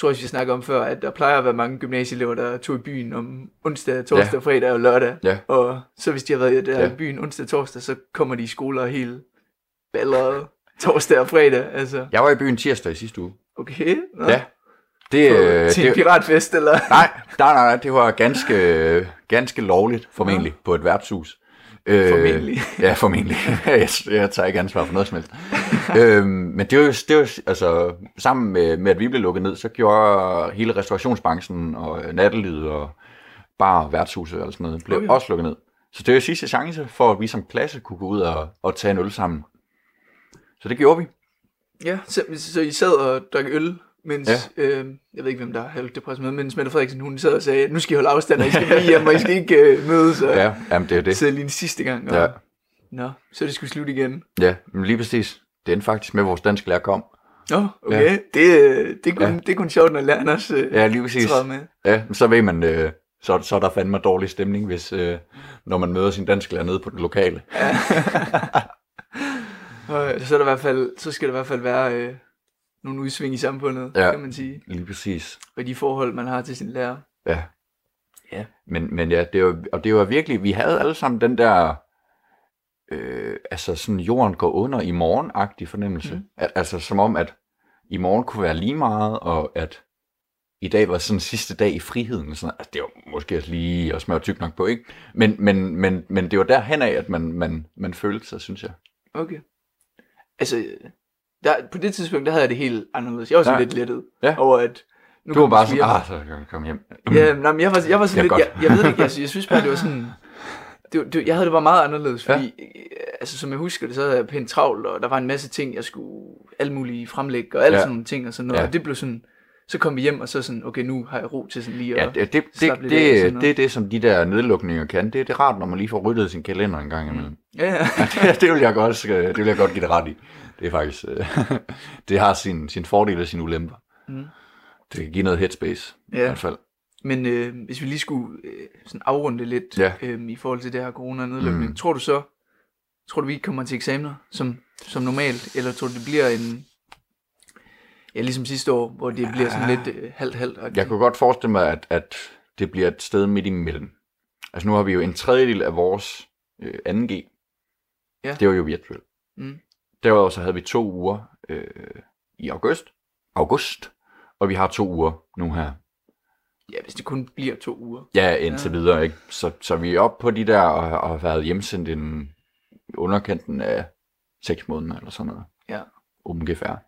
tror, jeg, vi snakker om før, at der plejer at være mange gymnasieelever, der tog i byen om onsdag, torsdag, Ja. ja. fredag og lørdag. Ja. Og så hvis de har været der Ja. ja. i byen onsdag torsdag, så kommer de i skole og er helt balleret torsdag og fredag. Altså, Jeg var i byen tirsdag i sidste uge. okay. Nå. Ja. Det, På, øh, til en det, piratfest, eller? nej, nej, nej, nej, det var ganske, ganske lovligt, formentlig, på et værtshus. Øh, Formentlig. [laughs] ja, formentlig. [laughs] jeg, jeg tager ikke ansvar for noget som helst. [laughs] øhm, men det var jo, det var, altså, sammen med, med, at vi blev lukket ned, så gjorde hele restaurationsbranchen og øh, nattelivet og bar og værtshuse og sådan noget, blev Okay. også lukket ned. Så det var jo sidste chance for, at vi som klasse kunne gå ud og, og tage en øl sammen. Så det gjorde vi. Ja, så, så I sad og drak øl, mens, ja. øh, jeg ved ikke, hvem der har holdt det pressemøde, mens Mette Frederiksen, hun sad og sagde, nu skal I holde afstand, og I skal blive hjemme, og I skal ikke øh, mødes, og Ja, jamen det er det. sidde lige en sidste gang. Og, Ja. Nå, så er det skulle slut igen. Ja, men lige præcis. Det endte faktisk med, at vores dansk lærer kom. Nå, okay, ja. det, øh, det, er kun, Ja. ja. det er kun sjovt, når læreren også øh, Ja, lige præcis. træder med. Ja, men så ved man, øh, så, så er der fandme dårlig stemning, hvis, øh, når man møder sin dansk lærer nede på det lokale. Øh, [laughs] så, er der i hvert fald, så skal der i hvert fald være øh, nogle udsving i samfundet, Ja. kan man sige. Lige præcis. Og de forhold, man har til sin lærer. Ja. Ja. Men, men ja, det var, og det var virkelig, vi havde alle sammen den der, øh, altså sådan jorden går under i morgen-agtig fornemmelse. Mm. At, altså som om, at i morgen kunne være lige meget, og at i dag var sådan sidste dag i friheden. Sådan, altså, det var måske også lige at smøre tyk nok på, ikke? Men, men, men, men det var derhen af, at man, man, man følte sig, synes jeg. Okay. Altså, der, på det tidspunkt, der havde jeg det helt anderledes. Jeg var sådan Ja. lidt lettet Ja. over, at nu Du var bare vi sådan, ah, så kan jeg komme hjem. Ja, nej, men jeg var, jeg var sådan Det lidt, jeg, godt. jeg ved det ikke, jeg, synes- jeg synes bare, det var sådan, [laughs] det, det, jeg havde det bare meget anderledes, fordi, ja. altså som jeg husker det, så havde jeg pænt travlt, og der var en masse ting, jeg skulle alle mulige fremlægge, og alle Ja. ja. sådan nogle ting og sådan noget, Ja. ja. og det blev sådan, så kom vi hjem, og så sådan, okay, nu har jeg ro til sådan lige Ja, at det, det, slappe det, lidt af det, noget. det er det, som de der nedlukninger kan. Det, det er rart, når man lige får ryddet sin kalender en gang imellem. Ja, ja. [laughs] Ja, det vil jeg godt, øh, det vil jeg godt give dig ret i. Det er faktisk, øh, [laughs] det har sin, sin fordele og sine ulemper. Mm. Det kan give noget headspace, i Ja. hvert fald. Men øh, hvis vi lige skulle øh, sådan afrunde lidt Ja. øh, i forhold til det her corona-nedlukning, Mm. tror du så, tror du vi kommer til eksamener som, som normalt, eller tror du det bliver en, ja ligesom sidste år, hvor det bliver sådan lidt øh, halvt-halvt? Jeg kunne godt forestille mig, at, at det bliver et sted midt imellem. Altså nu har vi jo en tredjedel af vores øh, 2G. Ja. Det var jo virtuelt. Mm. Derudover så havde vi to uger øh, i august. August. Og vi har to uger nu her. Ja, hvis det kun bliver to uger. Ja, indtil ja. videre, ikke? Så, så vi er oppe på de der og, og har været hjemsendt en underkanten af seks måneder eller sådan noget. Ja. Ungefær.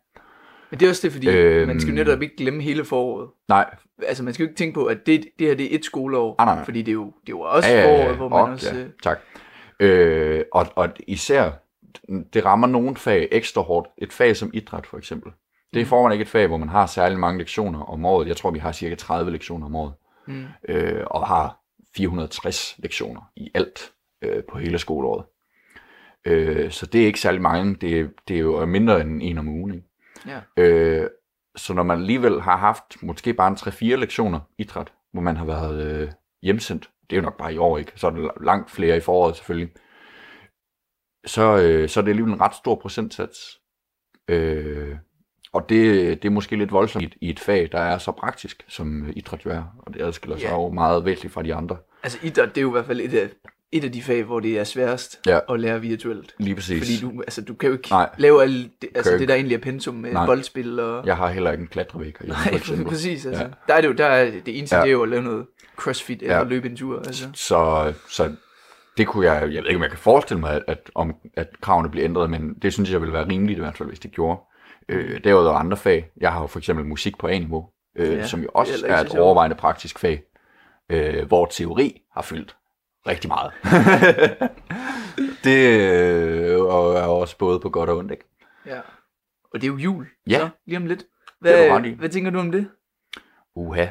Men det er også det, fordi Øhm. man skal jo netop ikke glemme hele foråret. Nej, Altså man skal jo ikke tænke på, at det, det her det er et skoleår, Ah, nej, nej. fordi det er jo, det er jo også foråret, hvor man og, også... Ja, tak. Øh, og, og især, det rammer nogle fag ekstra hårdt. Et fag som idræt for eksempel. Det er i forvejen ikke et fag, hvor man har særlig mange lektioner om året. Jeg tror, vi har cirka 30 lektioner om året. Mm. Øh, og har 460 lektioner i alt øh, på hele skoleåret. Øh, så det er ikke særlig mange. Det, er- det er jo mindre end en om ugen. Ikke? Ja. Øh, så når man alligevel har haft måske bare en 3-4 lektioner idræt, hvor man har været øh, hjemsendt, det er jo nok bare i år, ikke? Så er det langt flere i foråret selvfølgelig. Så, øh, så er det alligevel en ret stor procentsats. Øh, og det, det er måske lidt voldsomt i et, i et fag, der er så praktisk, som idræt jo er. Og det adskiller sig Ja. jo meget væsentligt fra de andre. Altså idræt, det er jo i hvert fald et af, et af de fag, hvor det er sværest Ja. at lære virtuelt. Lige præcis. Fordi du, altså, du kan jo ikke Nej. lave alle det, altså, det, der egentlig er pensum med Nej. boldspil og... Jeg har heller ikke en klatrevæg for Nej, [laughs] eksempel. præcis. Altså. Ja. Der er det jo, der er det eneste, Ja. det er jo at lave noget crossfit eller ja. løbe en tur. Altså. Så, så det kunne jeg, jeg ved ikke, om jeg kan forestille mig, at, at, om, at kravene bliver ændret, men det synes jeg ville være rimeligt i hvert fald, hvis det gjorde. Øh, derudover andre fag. Jeg har jo for eksempel musik på A-niveau, øh, Ja, som jo er også er, ikke et overvejende praktisk fag, øh, hvor teori har fyldt rigtig meget. [laughs] det øh, og er også både på godt og ondt, ikke? Ja. Og det er jo jul. Ja. Så, lige om lidt. Er Hvad, hvad tænker du om det? Uha.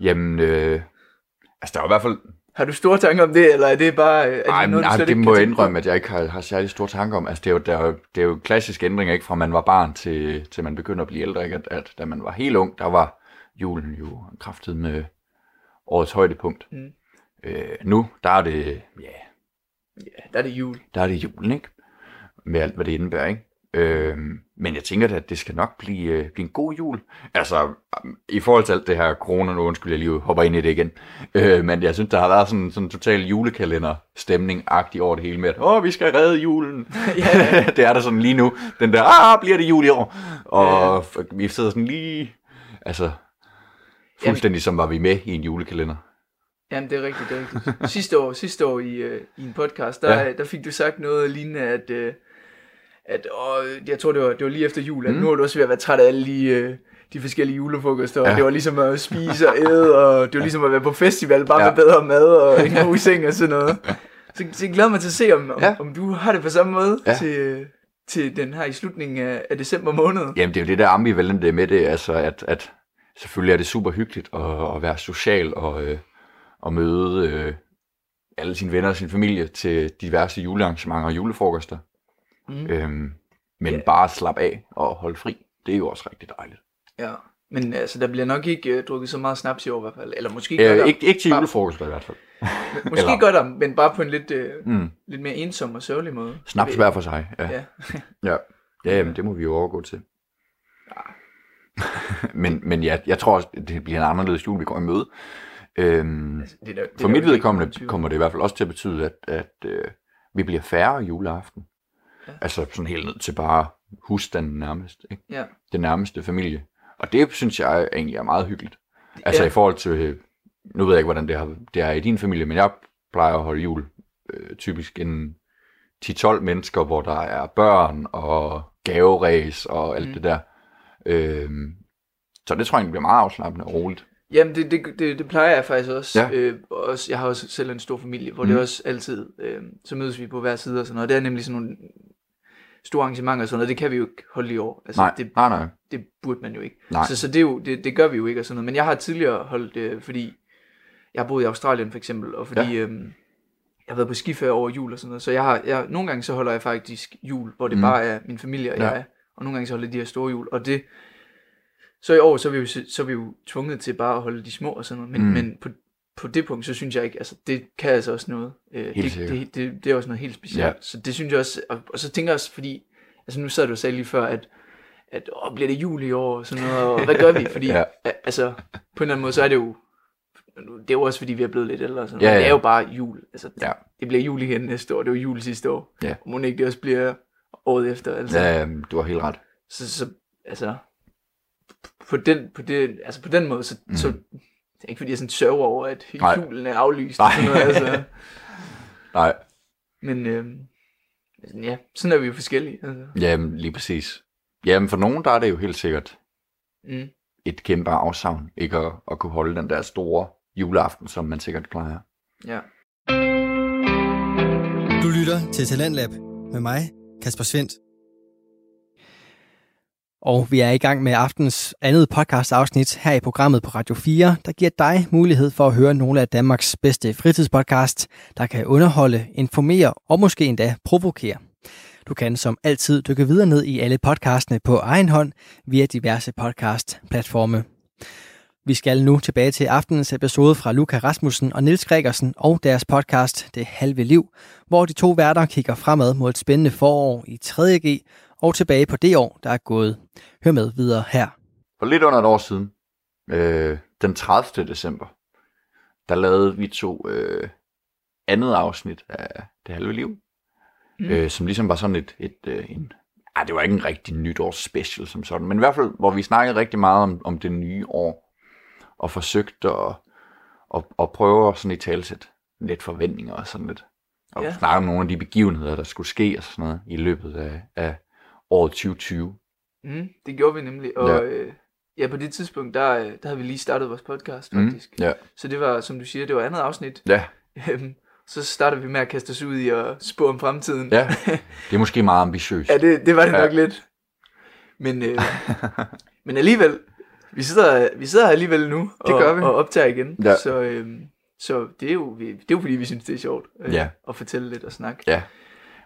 Jamen, øh, altså der er i hvert fald Har du store tanker om det, eller er det bare... Er det men, noget, nej, det må jeg indrømme, at jeg ikke har, har særlig store tanker om. Altså, det er jo, der er jo, det er jo klassiske ændringer, ikke fra man var barn til, til man begynder at blive ældre. Ikke? At, at da man var helt ung, der var julen jo kraftet med årets højdepunkt. Mm. Øh, nu, der er det, ja, Ja, der er det jul. der er det julen, ikke? Med alt, hvad det indebærer, ikke? Øh, men jeg tænker da, at det skal nok blive, øh, blive en god jul. Altså, i forhold til alt det her corona, nu undskyld, jeg lige hopper ind i det igen. Øh, men jeg synes, der har været sådan en total julekalender-stemning-agtig over det hele med, at åh, vi skal redde julen. [laughs] [laughs] Ja. det er der sådan lige nu. Den der, ah, bliver det jul i år? Og f- vi sidder sådan lige, altså, fuldstændig som var vi med i en julekalender. Jamen, det er rigtigt, det er rigtigt. Sidste år, sidste år i, øh, i en podcast, der, Ja. ja. der fik du sagt noget lignende, at, øh, at åh, jeg tror, det var, det var lige efter jul, at Mm. nu er du også ved at være træt af alle de, øh, de forskellige julefrokoster, Ja. og det var ligesom at spise og æde, og det var ligesom at være på festival, bare Ja. med bedre mad og [laughs] en god seng og sådan noget. Så, så jeg glæder mig til at se, om, om, Ja. om du har det på samme måde ja. til, til den her i slutningen af, af december måned. Jamen, det er jo det der ambivalente med det, altså at, at selvfølgelig er det super hyggeligt at, at være social og, øh, og møde øh, alle sine venner og sin familie til diverse julearrangementer og julefrokoster. Mm. Øhm, men Ja. bare slappe af og holde fri, det er jo også rigtig dejligt. Ja. Men altså, der bliver nok ikke uh, drukket så meget snaps i år i hvert fald. Eller måske gør Øh, der. ikke, ikke til julefrokoster i hvert fald. [laughs] Måske eller- gør der, men bare på en lidt, uh, Mm. lidt mere ensom og sørgelig måde. Snaps hver for sig, ja. Ja. [laughs] Ja, ja jamen, det må vi jo overgå til. [laughs] men, men ja, jeg tror også, det bliver en anderledes jul, vi går i møde. Øhm, Altså, det er der, det For mit vedkommende kommer det i hvert fald også til at betyde, at, at øh, vi bliver færre juleaften. Ja. Altså sådan helt ned til bare husstanden nærmest. Ikke? Ja. Det nærmeste familie. Og det synes jeg egentlig er meget hyggeligt. Altså Ja. i forhold til, nu ved jeg ikke, hvordan det, har, det er i din familie, men jeg plejer at holde jul øh, typisk en 10-12 mennesker, hvor der er børn og gaveræs og alt Mm. det der. Øh, så det tror jeg egentlig bliver meget afslappende og roligt. Jamen, det, det, det, det plejer jeg faktisk også. Ja. Øh, også. Jeg har også selv en stor familie, hvor. Mm. det også altid, øh, så mødes vi på hver side og sådan noget. Det er nemlig sådan nogle store arrangementer og sådan noget. Det kan vi jo ikke holde i år. Altså, Nej, det, nej, nej. det burde man jo ikke. Nej. Så, så det, er jo, det, det gør vi jo ikke og sådan noget. Men jeg har tidligere holdt, øh, fordi jeg har boet i Australien for eksempel, og fordi ja. øhm, jeg har været på skiferie over jul og sådan noget. Så jeg har, jeg, nogle gange så holder jeg faktisk jul, hvor det mm. Bare er min familie og Ja. jeg. Og nogle gange så holder jeg de her store jul. Og det, så i år, så er vi jo, så er vi jo tvunget til bare at holde de små og sådan noget. Men. Mm. men på, på det punkt, så synes jeg ikke, altså det kan altså også noget. Øh, Helt det, det, det, det, er også noget helt specielt. Ja. Så det synes jeg også, og, og så tænker jeg også, fordi, altså nu sad du og sagde lige før, at at åh, bliver det jul i år og sådan noget, og hvad gør vi? [laughs] Fordi, ja. Altså, på en eller anden måde, så er det jo, det er jo også fordi, vi er blevet lidt ældre, og sådan Ja, noget. ja. det er jo bare jul. Altså, Ja. det bliver jul igen næste år, det var jul sidste år. Ja. Og må ikke det også bliver året efter, altså. Ja, du har helt ret. Så, så, altså, på den, på det, altså på den måde, så. Mm. så det er ikke fordi, jeg sådan sørger over, at julen er aflyst. Nej. Og sådan noget, altså. [laughs] Nej, Men sådan, ja, sådan er vi jo forskellige. Altså. jamen lige præcis. Jamen for nogen, der er det jo helt sikkert Mm. et kæmpe afsavn, ikke at, at kunne holde den der store juleaften, som man sikkert plejer. Ja. Du lytter til Talentlab med mig, Kasper Svendt. Og vi er i gang med aftens andet podcast afsnit her i programmet på Radio 4, der giver dig mulighed for at høre nogle af Danmarks bedste fritidspodcast, der kan underholde, informere og måske endda provokere. Du kan som altid dykke videre ned i alle podcastene på egen hånd via diverse podcast-platforme. Vi skal nu tilbage til aftenens episode fra Luca Rasmussen og Nils Gregersen og deres podcast Det Halve Liv, hvor de to værter kigger fremad mod et spændende forår i 3.G og tilbage på det år, der er gået. Hør med videre her. For lidt under et år siden, øh, den 30. december, der lavede vi to øh, andet afsnit af Det Halve Liv, Mm. øh, som ligesom var sådan et, et øh, en, ah, det var ikke en rigtig nytårsspecial som sådan, men i hvert fald, hvor vi snakkede rigtig meget om, om det nye år, og forsøgte at, at, at prøve at sådan i talsæt lidt forventninger og sådan lidt, og ja. snakke om nogle af de begivenheder, der skulle ske og sådan noget i løbet af, af året 2020. Mm, det gjorde vi nemlig, og Ja. øh, ja på det tidspunkt, der, øh, der havde vi lige startet vores podcast Mm, faktisk. ja. Så det var, som du siger, det var andet afsnit. Ja, Øhm, så startede vi med at kaste os ud i at spå om fremtiden. ja. [laughs] Det er måske meget ambitiøst. ja det, det var det Ja. nok lidt. Men, øh, [laughs] men alligevel, vi sidder, vi sidder her alligevel nu og, gør vi. og optager igen. Ja. Så, øhm, så det, er jo, det er jo fordi, vi synes, det er sjovt øh, Ja. at fortælle lidt og snakke. Ja.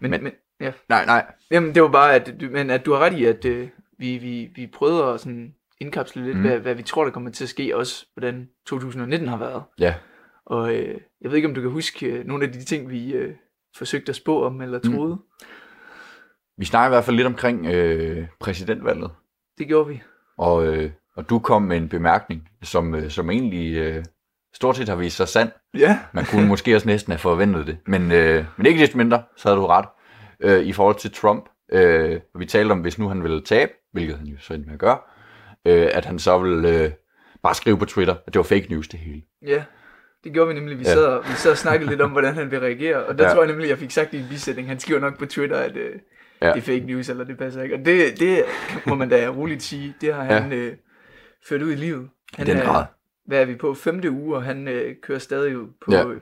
Men, men, Men- ja. Nej, nej. Jamen, det var bare, at, men at du har ret i, at øh, vi, vi, vi prøvede at sådan indkapsle lidt, mm. Mm. hvad, hvad vi tror, der kommer til at ske, også hvordan 2019 har været. Ja. Og øh, jeg ved ikke, om du kan huske øh, nogle af de ting, vi øh, forsøgte at spå om, eller troede. Mm. Vi snakker i hvert fald lidt omkring øh, præsidentvalget, Det gjorde vi. og, øh, og du kom med en bemærkning, som, øh, som egentlig øh, stort set har vist sig sand. Ja. Man kunne måske også næsten have forventet det, men, øh, men ikke desto mindre, så havde du ret. Øh, I forhold til Trump, øh, og vi talte om, hvis nu han ville tabe, hvilket han jo så endte med at gøre, øh, at han så ville øh, bare skrive på Twitter, at det var fake news det hele. Ja, det gjorde vi nemlig. Vi, Ja. sad, og- vi sad og snakkede lidt om, hvordan han vil reagere, og der ja. Ja. tror jeg nemlig, jeg fik sagt i en bisætning, han skriver nok på Twitter, at øh, ja. Ja. det er fake news, eller det passer ikke. Og det, det må man da roligt sige, det har Ja. han øh, ført ud i livet. Han I den er, grad. Hvad er vi på? Femte uge, og han øh, kører stadig på, Ja. med,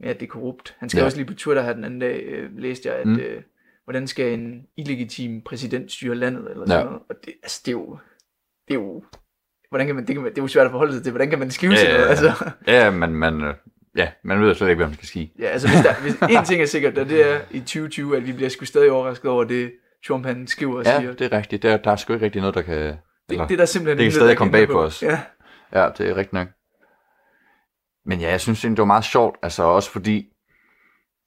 med, at det er korrupt. Han skrev Ja. også lige på Twitter her den anden dag, øh, læste jeg, at Mm. øh, hvordan skal en illegitim præsident styre landet, eller sådan Ja. noget. Og det, altså, det er jo... Det er jo Hvordan kan man, det, kan man, det er jo svært at forholde sig til. Hvordan kan man skrive Ja, sådan noget? Altså, Ja, men man, øh, ja, man ved slet ikke, hvad man skal sige. Ja, altså hvis, der, hvis [laughs] en ting er sikkert, og det er i 2020, at vi bliver sgu stadig overrasket over det, Trump han skriver og Ja, siger. det er rigtigt. Der, der er sgu ikke rigtig noget, der kan... det, eller- det, er der simpelthen det kan stadig komme bag på os. Ja, Ja, det er rigtigt nok. Men ja, jeg synes det var meget sjovt, altså også fordi,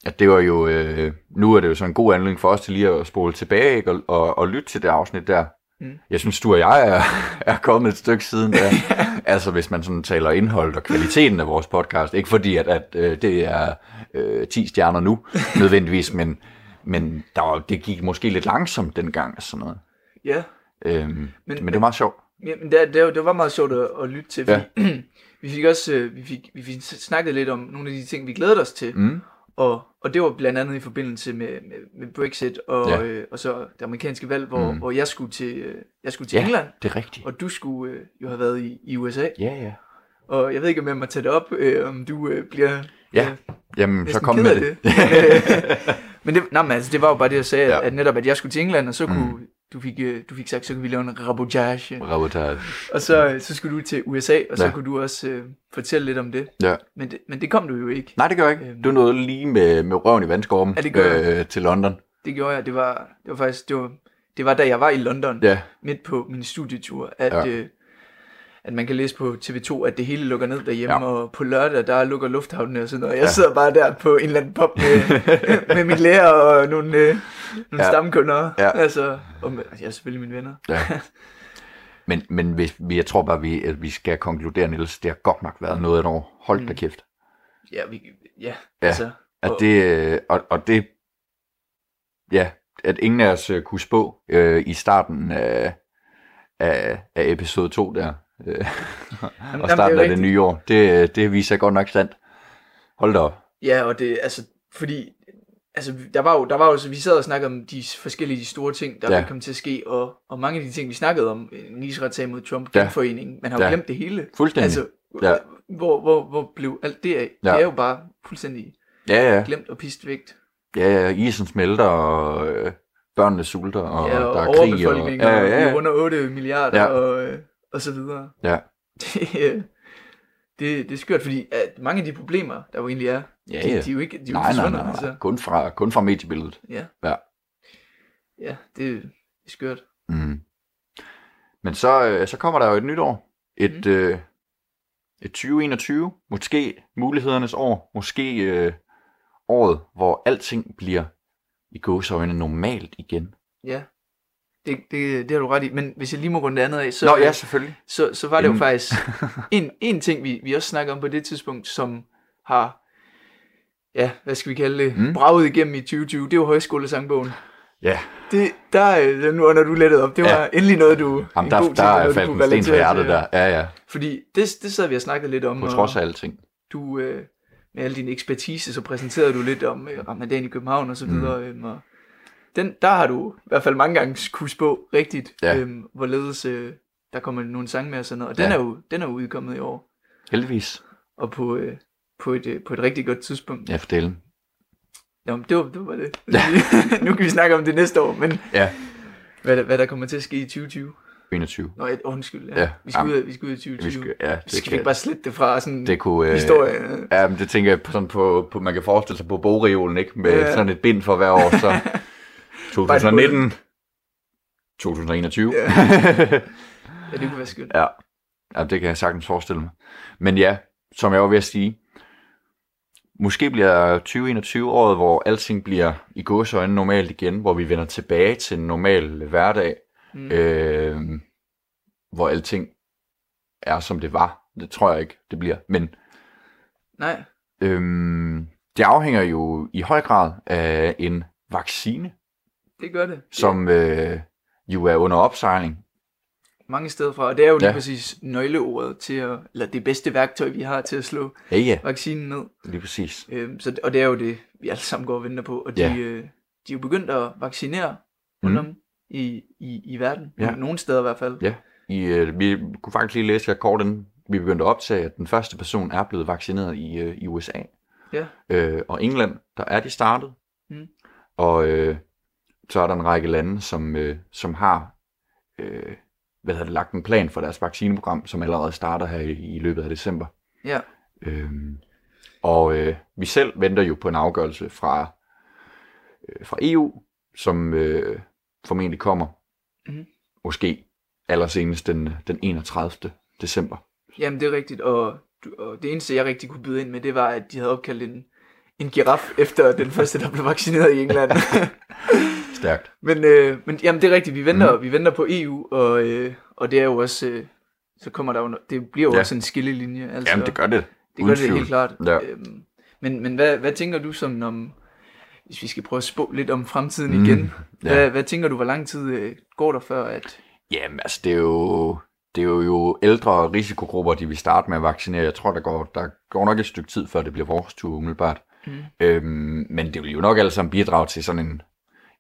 at det var jo, øh, nu er det jo sådan en god anledning for os til lige at spole tilbage ikke? Og, og, og lytte til det afsnit der. Mm. Jeg synes, du og jeg er, [laughs] er kommet et stykke siden der. [laughs] altså hvis man sådan taler indhold og kvaliteten af vores podcast. Ikke fordi, at, at øh, det er øh, 10 stjerner nu, [laughs] nødvendigvis, men, men der var, det gik måske lidt langsomt dengang og sådan noget. ja. Øhm, Men- men, det var meget sjovt. ja men det, det, det var meget sjovt at, at lytte til, fordi [clears throat] vi fik også øh, vi fik, vi fik snakket lidt om nogle af de ting, vi glædede os til. Mm. Og, og det var blandt andet i forbindelse med, med, med Brexit og, Ja. ja. øh, og så det amerikanske valg, hvor, Mm. hvor jeg skulle til, øh, jeg skulle til Ja. England, Det er rigtigt. og du skulle øh, jo have været i, i USA. Ja, ja. Og jeg ved ikke, om jeg må tage det op, øh, om du øh, bliver Ja, øh, jamen så kom med det. det. Men [laughs] det, nej, men altså, det var jo bare det, jeg sagde, Ja. ja. at netop at jeg skulle til England, og så Mm. kunne, du, fik, øh, du fik sagt, så kunne vi lave en rabotage. Reportage. Og så, øh, så skulle du til USA, og så Ja. kunne du også øh, fortælle lidt om det. Ja. Men det. Men det kom du jo ikke. Nej, det gør jeg ikke. Øhm. Du nåede lige med, med røven i vandskorben Ja, det gør jeg. øh, til London. Det gjorde jeg. Det var, det var faktisk, det var, det var da jeg var i London, Ja, midt på min studietur, at, ja. øh, at man kan læse på TV2, at det hele lukker ned derhjemme, Ja. og på lørdag, der lukker lufthavnen og sådan noget. Jeg Ja. sidder bare der på en eller anden pop med, [laughs] med min lærer og nogle, øh, nogle Ja. stamkunder. Ja. Altså, og med, ja, selvfølgelig mine venner. ja. [laughs] Men, men hvis, vi- jeg tror bare, vi, at vi skal konkludere, Niels, det har godt nok været noget af et år. Hold da Mm. kæft. Ja, vi, ja, Ja. altså. At Og- det, øh, og, og det, ja, at ingen af os øh, kunne spå øh, i starten af, af, af episode 2 der, [laughs] og jamen, starten af det nye år, det, det viser godt nok sandt. Hold da op. Ja, og det, altså, fordi, altså, der var jo, der var jo, så vi sad og snakkede om de forskellige de store ting, der Ja. komme til at ske, og, og mange af de ting, vi snakkede om, en rigsretssag mod Trump, Ja. genforening, man har jo Ja. glemt det hele. Fuldstændig. Altså, Ja. hvor, hvor, hvor blev alt det af? Ja. Det er jo bare fuldstændig Ja, ja. glemt og pist vægt. Ja, ja, isen smelter, og øh, børnene sulter, og, ja, og der er krig. Og, ja, og, ja, er under 8 milliarder, ja. og, øh, og så videre. Ja. [laughs] Det, øh, det, det er skørt, fordi at mange af de problemer, der jo egentlig er, Ja, de, ja. de, er jo ikke, de er jo nej, nej, nej, nej. Altså. Kun, fra, kun fra mediebilledet. Ja. Ja. Ja, det, det er skørt. Mm. Men så, øh, så kommer der jo et nyt år. Et, mm. øh, et 2021. Måske mulighedernes år. Måske øh, året, hvor alting bliver i gåseøjne normalt igen. Ja, det, det, det har du ret i. Men hvis jeg lige må runde det andet af, så, Nå ja, selvfølgelig. så, så var det jo faktisk [laughs] en, en ting, vi, vi også snakkede om på det tidspunkt, som har, ja, hvad skal vi kalde det, Mm. mm. braget igennem i 2020. Det var højskolesangbogen. Ja, Det, der, øh, nu under du lettet op, det var Ja. endelig noget, du... Jamen, en der, god der ting, er noget, du faldt en sten relatere hjertet til. der. Ja, ja. Fordi det, det sad vi og snakkede lidt om. På trods af alting. Du, øh, med al din ekspertise, så præsenterede du lidt om øh, Ramadan i København og så Mm. videre. Øh, og den, der har du i hvert fald mange gange kunne spå rigtigt, Ja. øh, hvorledes øh, der kommer nogle sange med og sådan noget. Og den, Ja. er jo, den er jo udkommet i år. Heldigvis. Og på, øh, på, et, øh, på et rigtig godt tidspunkt. Ja, for delen. Jamen, det var det. Var det. [laughs] nu kan vi snakke om det næste år, men Ja, hvad, hvad der kommer til at ske i 2020. 21. Nå, et, undskyld. Ja. Ja, Vi, skal ud, af- vi skal ud i 2020. Vi skal, ja, det skal vi ikke bare slette det fra sådan det kunne, øh, historie? Ja, men det tænker jeg på, sådan på, på, man kan forestille sig på bogreolen, ikke? Med Ja. sådan et bind for hver år, så [laughs] 2019, 2021. Ja. Ja, det kunne være skønt. ja. ja, det kan jeg sagtens forestille mig. Men ja, som jeg var ved at sige, måske bliver 2021 året, hvor alting bliver i gåseøjne normalt igen, hvor vi vender tilbage til en normal hverdag, Mm. øh, hvor alting er som det var. Det tror jeg ikke, det bliver. Men Nej, Øhm, det afhænger jo i høj grad af en vaccine, det gør det. som øh, jo er under opsejling. mange steder fra, og det er jo lige Ja. præcis nøgleordet til at, eller det bedste værktøj, vi har til at slå Ja, ja, vaccinen ned. lige præcis. Øhm, så, og det er jo det, vi alle sammen går og venter på, og de, Ja. øh, de er jo begyndt at vaccinere Mm. rundt om i, i, i verden. Ja. Nogle steder i hvert fald. Ja. I, øh, vi kunne faktisk lige læse inden vi begyndte at optage, at den første person er blevet vaccineret i, øh, i USA. Ja. Øh, og England, der er de startet. Mm. Og øh, så er der en række lande, som, øh, som har øh, hvad hedder det, lagt en plan for deres vaccineprogram, som allerede starter her i, i løbet af december. Ja. Øhm, og øh, vi selv venter jo på en afgørelse fra, øh, fra EU, som øh, formentlig kommer Mhm. måske allersenest den, den 31. december. Jamen, det er rigtigt, og, og det eneste, jeg rigtig kunne byde ind med, det var, at de havde opkaldt en, en giraf efter den første, der blev vaccineret i England. [laughs] Stærkt. men, øh, men jamen, det er rigtigt, vi venter, mm. vi venter på EU, og, øh, og det er jo også, øh, så kommer der jo, det bliver jo Ja. også en skillelinje. Altså, Jamen, det gør det. det, gør det helt klart. Ja. Øhm, men men hvad, hvad tænker du som om, hvis vi skal prøve at spå lidt om fremtiden Mm, igen, ja. hvad, hvad tænker du, hvor lang tid øh, går der før, at... Jamen, altså, det er jo, det er jo, jo ældre risikogrupper, de vil starte med at vaccinere. Jeg tror, der går, der går nok et stykke tid, før det bliver vores tur umiddelbart. Mm. Øhm, men det vil jo nok alle sammen bidrage til sådan en,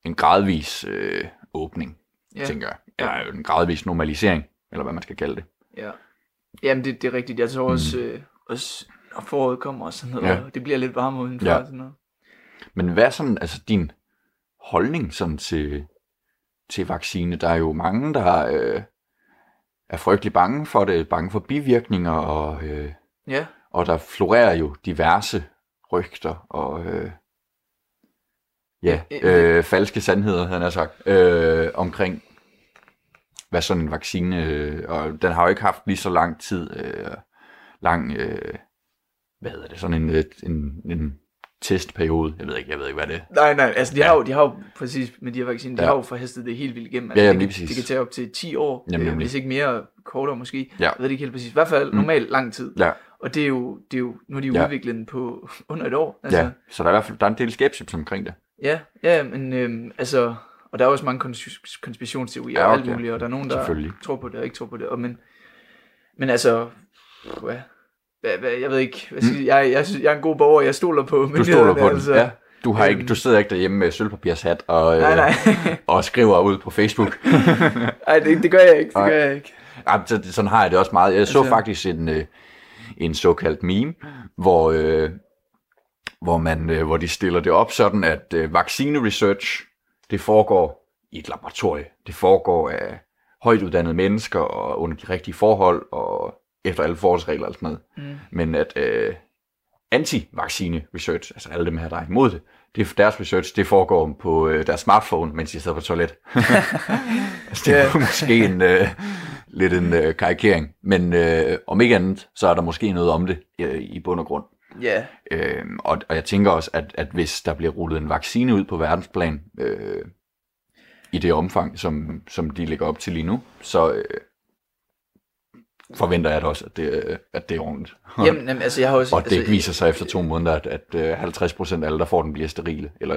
en gradvis øh, åbning, Ja. ja. tænker jeg. Eller en gradvis normalisering, eller hvad man skal kalde det. Ja. Jamen, det, det er rigtigt. Jeg tror Mm. også, øh, også når foråret kommer og sådan noget, Ja. og det bliver lidt varmere udenfor Ja. og sådan noget. Men hvad er sådan, altså din holdning sådan til, til vaccine? Der er jo mange, der øh, er frygtelig bange for det, bange for bivirkninger, og, øh, Ja, og der florerer jo diverse rygter og øh, ja, øh, falske sandheder, havde jeg sagt, øh, omkring hvad sådan en vaccine, øh, og den har jo ikke haft lige så lang tid, øh, lang, øh, hvad hedder det, sådan en, øh, en, en testperiode, jeg ved ikke, jeg ved ikke, hvad det er. Nej, nej, altså de, Ja. har jo, de har jo præcis med de her vacciner, de Ja. har jo forhastet det helt vildt igennem. Ja, Altså, jamen, det, kan, det kan tage op til 10 år, Jamen, øh, nemlig. hvis ikke mere kortere måske. Ja. Jeg ved det ikke helt præcis. I hvert fald Mm. normalt lang tid. Ja, Og det er jo, det er jo nu har de jo Ja. udviklet den på under et år. Altså, ja, så der er i hvert fald der er en del skepsis omkring det. Ja, ja, men øhm, altså, og der er også mange kons- konspirationsteorier Ja, og alt okay. muligt, og der er nogen, der tror på det og ikke tror på det. Og men, men altså, hvad, hvad, hvad, jeg ved ikke, hvad skal, mm. jeg, jeg, jeg er en god borger, jeg stoler på Du stoler på den, altså. ja. Du, har ikke, øhm, du sidder ikke derhjemme med sølvpapirshat og, øh, Nej, nej. [laughs] og skriver ud på Facebook. [laughs] Ej, det, det gør jeg ikke, det Nej. gør jeg ikke. Ja, så, sådan har jeg det også meget. Jeg så Altså- faktisk en, øh, en såkaldt meme, hvor, øh, hvor, man, øh, hvor de stiller det op sådan, at øh, vaccine research, det foregår i et laboratorie. Det foregår af højt uddannede mennesker og under de rigtige forhold og efter alle forholdsregler og sådan noget. Mm. Men at øh, anti-vaccine research, altså alle dem her, der er imod det, det er deres research, det foregår på øh, deres smartphone, mens de sidder på toilet. [laughs] altså, det er måske en, øh, lidt en øh, karikering, men øh, om ikke andet, så er der måske noget om det øh, i bund og grund. Ja, Øh, og, og jeg tænker også, at, at hvis der bliver rullet en vaccine ud på verdensplan, øh, i det omfang, som, som de lægger op til lige nu, så øh, forventer jeg da også, at det, øh, at det er ordentligt. jamen, jamen, altså jeg har også... Og det altså, viser sig efter to måneder, at, at øh, 50% af alle, der får den, bliver sterile. Eller,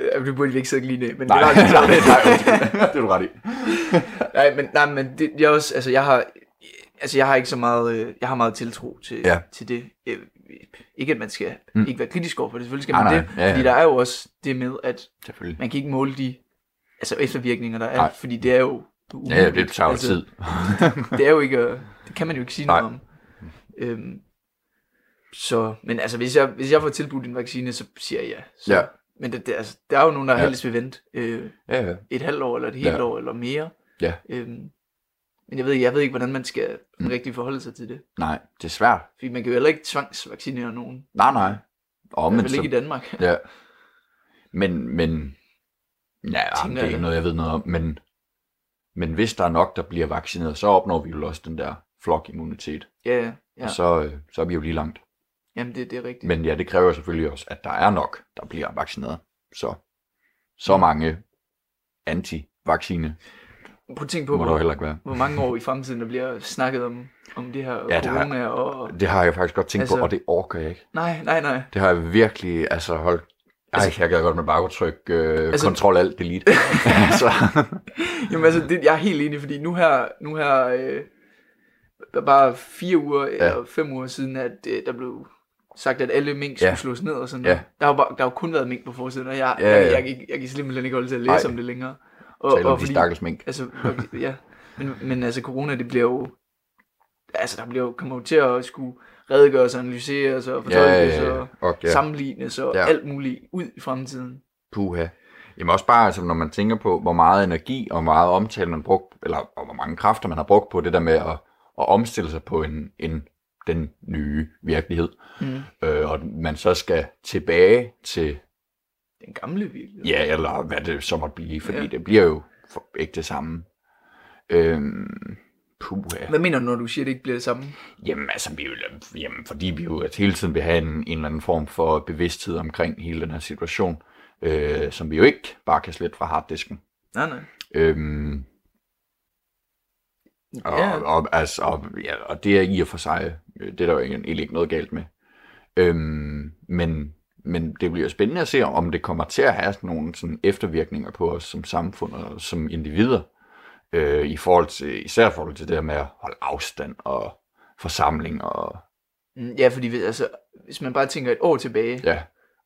Øh, det [laughs] burde vi ikke sidde lige ned, men nej, det nej, [laughs] var nej, nej, undskyld. det er du ret i. [laughs] Nej, men, nej, men det, jeg også, altså jeg har, altså jeg har ikke så meget, øh, jeg har meget tiltro til, Ja. til det. Øh, Ikke at man skal Mm. ikke være kritisk over for det, selvfølgelig skal man nej, det, ja, ja. fordi der er jo også det med, at man kan ikke måle de altså eftervirkninger, der er, Nej. fordi det er jo Ja, ja, det umuligt. tager jo altså, tid. [laughs] det er jo ikke, det kan man jo ikke sige Nej. noget om. Øhm, så, men altså, hvis jeg, hvis jeg får tilbudt en vaccine, så siger jeg ja. Så, Ja. Men det, det, altså, der er jo nogen, der Ja. helst vil vente øh, Ja, ja. et halvt år, eller et helt Ja. år, eller mere. Ja. Øhm, men jeg ved, jeg ved ikke, hvordan man skal Mm. rigtig forholde sig til det. Nej, det er svært. Fordi man kan jo heller ikke tvangsvaccinere nogen. Nej, nej. Og Men så, ikke i Danmark. [laughs] ja. Men, men, ja, Tænker det er ikke noget, jeg ved noget om, men, men hvis der er nok, der bliver vaccineret, så opnår vi jo også den der flokimmunitet. Ja, ja. Ja. ja. Og så, øh, så er vi jo lige langt. Jamen, det, det er rigtigt. Men ja, det kræver selvfølgelig også, at der er nok, der bliver vaccineret. Så, så mange anti-vaccine Prøv at tænke på, må hvor, heller ikke være. hvor mange år i fremtiden, der bliver snakket om, om det her Ja, ja, det har- corona. Og... Det har jeg faktisk godt tænkt altså, på, og det orker jeg ikke. Nej, nej, nej. Det har jeg virkelig, altså hold... Ej, Altså- jeg kan godt med bare at trykke øh, Altså- Ctrl Alt Delete. [laughs] altså, [laughs] Jamen altså, det, jeg er helt enig, fordi nu her, nu her øh, bare fire uger ja. eller fem uger siden, at øh, der blev sagt, at alle mink skulle Ja. slås ned og sådan Ja. noget. Der har jo, bare, der har kun været mink på forsiden, og jeg, Ja, jeg, ja. jeg, jeg, jeg, kan simpelthen ikke holde til at læse Nej. om det længere. Og, tale om de stakkels mink. Altså, ja. Men, men altså, corona, det bliver jo... Altså, der bliver jo, kommer jo til at skulle redegøres analyseres og Ja, ja, fortolkes ja. og ja. sammenlignes og Ja. alt muligt ud i fremtiden. Puha. Jamen også bare, altså, når man tænker på, hvor meget energi og meget omtale man brugt, eller og hvor mange kræfter man har brugt på det der med at, at omstille sig på en, en, den nye virkelighed. Mm. Øh, og man så skal tilbage til, Den gamle virkelighed. ja, eller hvad det så måtte blive, fordi Ja. det bliver jo ikke det samme. Øhm, puha. Hvad mener du, når du siger, at det ikke bliver det samme? Jamen, altså, vi vil, jamen, fordi vi jo at hele tiden vil have en, en eller anden form for bevidsthed omkring hele den her situation, øh, som vi jo ikke bare kan slette fra harddisken. Nej, nej. Øhm, og, Ja. og, altså, og, ja, og det er i og for sig, øh, det er der jo ikke- egentlig ikke noget galt med. Øhm, men, men det bliver spændende at se, om det kommer til at have nogle sådan eftervirkninger på os som samfund og som individer, øh, i forhold til, især i forhold til det der med at holde afstand og forsamling og Mm, Ja, fordi hvis- altså, hvis man bare tænker et år tilbage, Ja,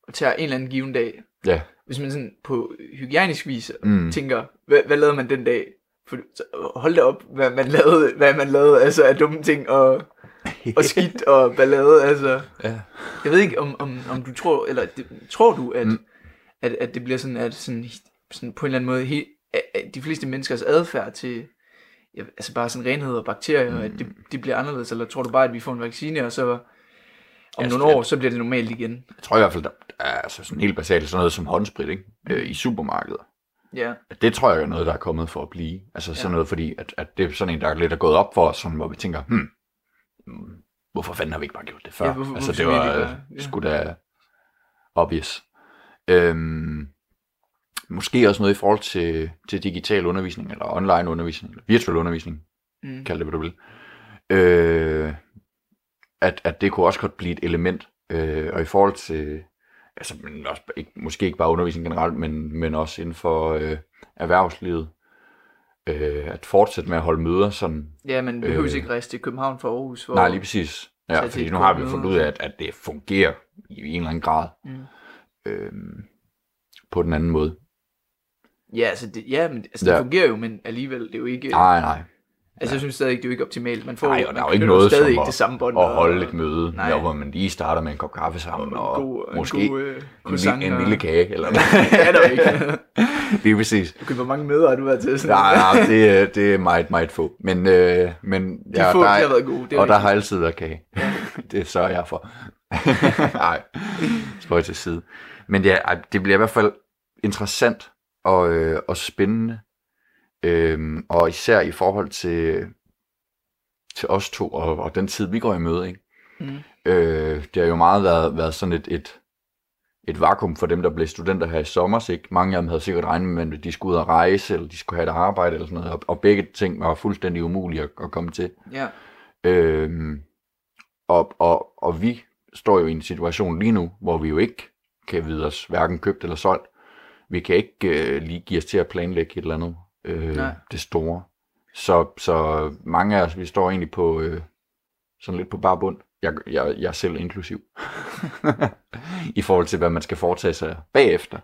og tager en eller anden given dag, ja. hvis man sådan på hygiejnisk vis Mm. tænker, hvad, hvad lavede man den dag? For, så, hold da op, hvad man lavede, hvad man lavede altså, af dumme ting, og, og [laughs] skidt og ballade. Altså. Ja. Jeg ved ikke, om, om, om du tror, eller det, tror du, at, Mm. at, at det bliver sådan, at sådan, sådan på en eller anden måde, he, at, de fleste menneskers adfærd til, ja, altså bare sådan renhed og bakterier, mm. at det, det bliver anderledes, eller tror du bare, at vi får en vaccine, og så om Ja, nogle år, så bliver det normalt igen? Jeg tror i hvert fald, der er altså sådan helt basalt sådan noget som håndsprit ikke? Øh, i supermarkeder. Ja, Det tror jeg er noget, der er kommet for at blive. Altså sådan Ja. noget, fordi at, at det er sådan en, der er lidt er gået op for os, sådan, hvor vi tænker, hmm, hvorfor fanden har vi ikke bare gjort det før? Ja, hvorfor- altså det var ikke øh, ja. sgu da obvious. Øhm, måske også noget i forhold til, til digital undervisning, eller online undervisning, eller virtuel undervisning, mm. kald det, hvad du vil. Øh, at, at det kunne også godt blive et element. Øh, og i forhold til, altså men også, ikke, måske ikke bare undervisning generelt, men, men også inden for øh, erhvervslivet, øh, at fortsætte med at holde møder sådan. ja man behøver Øh. ikke rejse til København for Aarhus. For, Nej, lige præcis. Ja, fordi nu har vi fundet ud af, at, at det fungerer i en eller anden grad Mm. øh, på den anden måde. Ja, altså det, ja, men, altså det Ja. fungerer jo, men alligevel, det er jo ikke... Nej, nej. Altså jeg synes stadig det er jo ikke optimalt. Man får, Nej, og der er jo ikke noget stadig som ikke at- det samme bånd. Og og- holde et møde, Nej. der, hvor man lige starter med en kop kaffe sammen, og, og en god, måske en, god, øh, en, li- en og- lille kage, eller [laughs] ja, der er ikke. [laughs] Lige præcis. Okay, hvor mange møder har du været til? Sådan Nej, nej, det, er- det er meget, meget få. Men, øh, men De ja, få, der de er, har været gode. Det er og der har altid været kage. [laughs] det sørger jeg for. Nej, spøj til side. Men ja, det bliver i hvert fald interessant og, øh, og spændende. Øhm, og især i forhold til, til os to og, og den tid, vi går i møde. Ikke? Mm. Øh, det har jo meget været, været sådan et, et, et vakuum for dem, der blev studenter her i sommer. Ikke? Mange af dem havde sikkert regnet med, at de skulle ud og rejse, eller de skulle have et arbejde, eller sådan noget. Og, og begge ting var fuldstændig umulige at, at komme til. Ja, Øhm, og, og, og vi står jo i en situation lige nu, hvor vi jo ikke kan vide os hverken købt eller solgt. Vi kan ikke øh, lige give os til at planlægge et eller andet øh, Nej. det store. Så, så mange af os, vi står egentlig på øh, sådan lidt på bare bund. Jeg, jeg, jeg selv inklusiv. [laughs] I forhold til, hvad man skal foretage sig bagefter.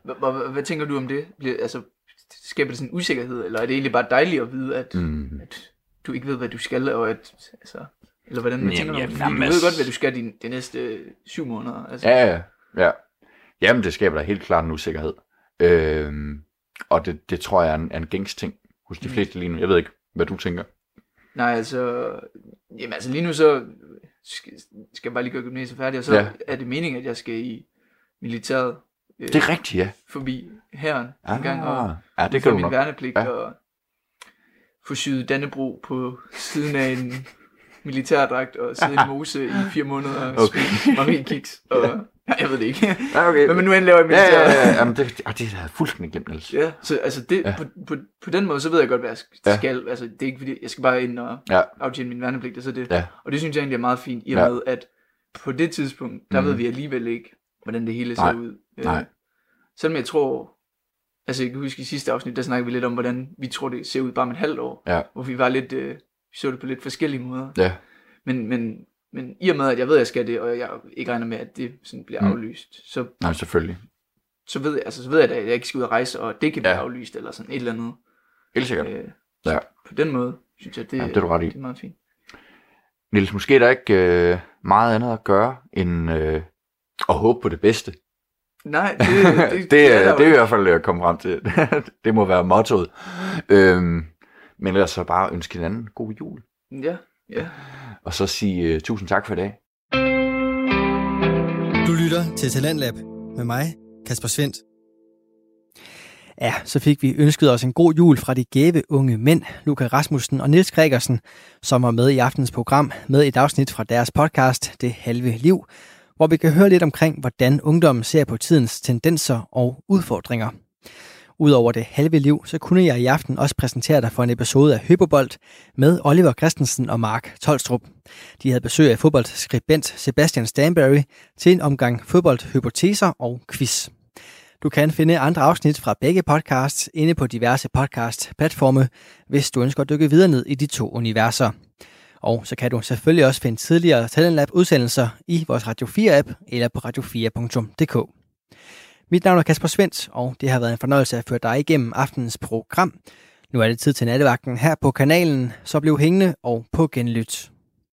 Hvad- tænker du om det? Altså, skaber det sådan en usikkerhed, eller er det egentlig bare dejligt at vide, at, Mm. at du ikke ved, hvad du skal, og at, altså, eller hvordan man Jamen, tænker jamen? Fordi du jamen, ved altså- godt, hvad du skal de, de næste syv måneder. Altså. Ja, ja, ja. Jamen, det skaber da helt klart en usikkerhed. Øhm, og det, det tror jeg er en, er en gængs ting hos de Mm. fleste lige nu. Jeg ved ikke, hvad du tænker. Nej, altså, jamen, altså lige nu så skal, skal jeg bare lige gøre gymnasiet færdig, og så Ja. er det meningen, at jeg skal i militæret øh, Det er rigtigt, ja. forbi herren en gang, og ja, det kan du min nok. værnepligt, Ja. og få syet Dannebro på siden af en militærdragt, og sidde i [laughs] mose i fire måneder og Okay. spille Marie Kiks, og. [laughs] jeg ved det ikke. Ja, okay. Man nu end laver i ja, militæret. ja, ja. Jamen, det, ah, det havde jeg fuldstændig glemt, Niels. Ja, så altså det, Ja. ja. på, på, på den måde, så ved jeg godt, hvad jeg Ja. skal. skal. Altså, det er ikke fordi, jeg skal bare ind og Ja. aftjene min værnepligt, og så det. Ja. Og det synes jeg egentlig er meget fint, i og Ja. med, at på det tidspunkt, der Mhm. ved vi alligevel ikke, hvordan det hele ser Nej. ud. Øh, Nej. Selvom jeg tror, altså jeg kan huske i sidste afsnit, der snakkede vi lidt om, hvordan vi tror, det ser ud bare om et halvt år. Ja. Hvor vi var lidt, øh, vi så det på lidt forskellige måder. Ja. Men, men, men i og med, at jeg ved, at jeg skal det, og jeg ikke regner med, at det sådan bliver Mm. aflyst, så, Nej, selvfølgelig. så, ved jeg, altså, så ved jeg da, at jeg ikke skal ud og rejse, og det kan blive Ja. aflyst, eller sådan et eller andet. Helt sikkert. Øh, Ja. På den måde, synes jeg, det, Ja, det er du ret i. det er meget fint. Niels, måske er der ikke øh, meget andet at gøre, end øh, at håbe på det bedste. Nej, det, [laughs] det, det, det, er det er i hvert fald at komme frem til. [laughs] det må være mottoet. Øhm, men ellers så bare ønske hinanden god jul. Ja, ja. Og så sige uh, tusind tak for i dag. Du lytter til Talentlab med mig, Kasper Svendt. Ja, så fik vi ønsket os en god jul fra de gæve unge mænd, Luca Rasmussen og Nils Gregersen, som var med i aftens program med et afsnit fra deres podcast Det Halve Liv, hvor vi kan høre lidt omkring, hvordan ungdommen ser på tidens tendenser og udfordringer. Udover det halve liv, så kunne jeg i aften også præsentere dig for en episode af Høberbold med Oliver Christensen og Mark Tolstrup. De havde besøg af fodboldskribent Sebastian Stanbury til en omgang fodboldhypoteser og quiz. Du kan finde andre afsnit fra begge podcasts inde på diverse podcast-platforme, hvis du ønsker at dykke videre ned i de to universer. Og så kan du selvfølgelig også finde tidligere Talentlab udsendelser i vores Radio 4-app eller på radio4.dk. Mit navn er Kasper Svendt, og det har været en fornøjelse at føre dig igennem aftenens program. Nu er det tid til nattevagten her på kanalen, så bliv hængende og på genlyt.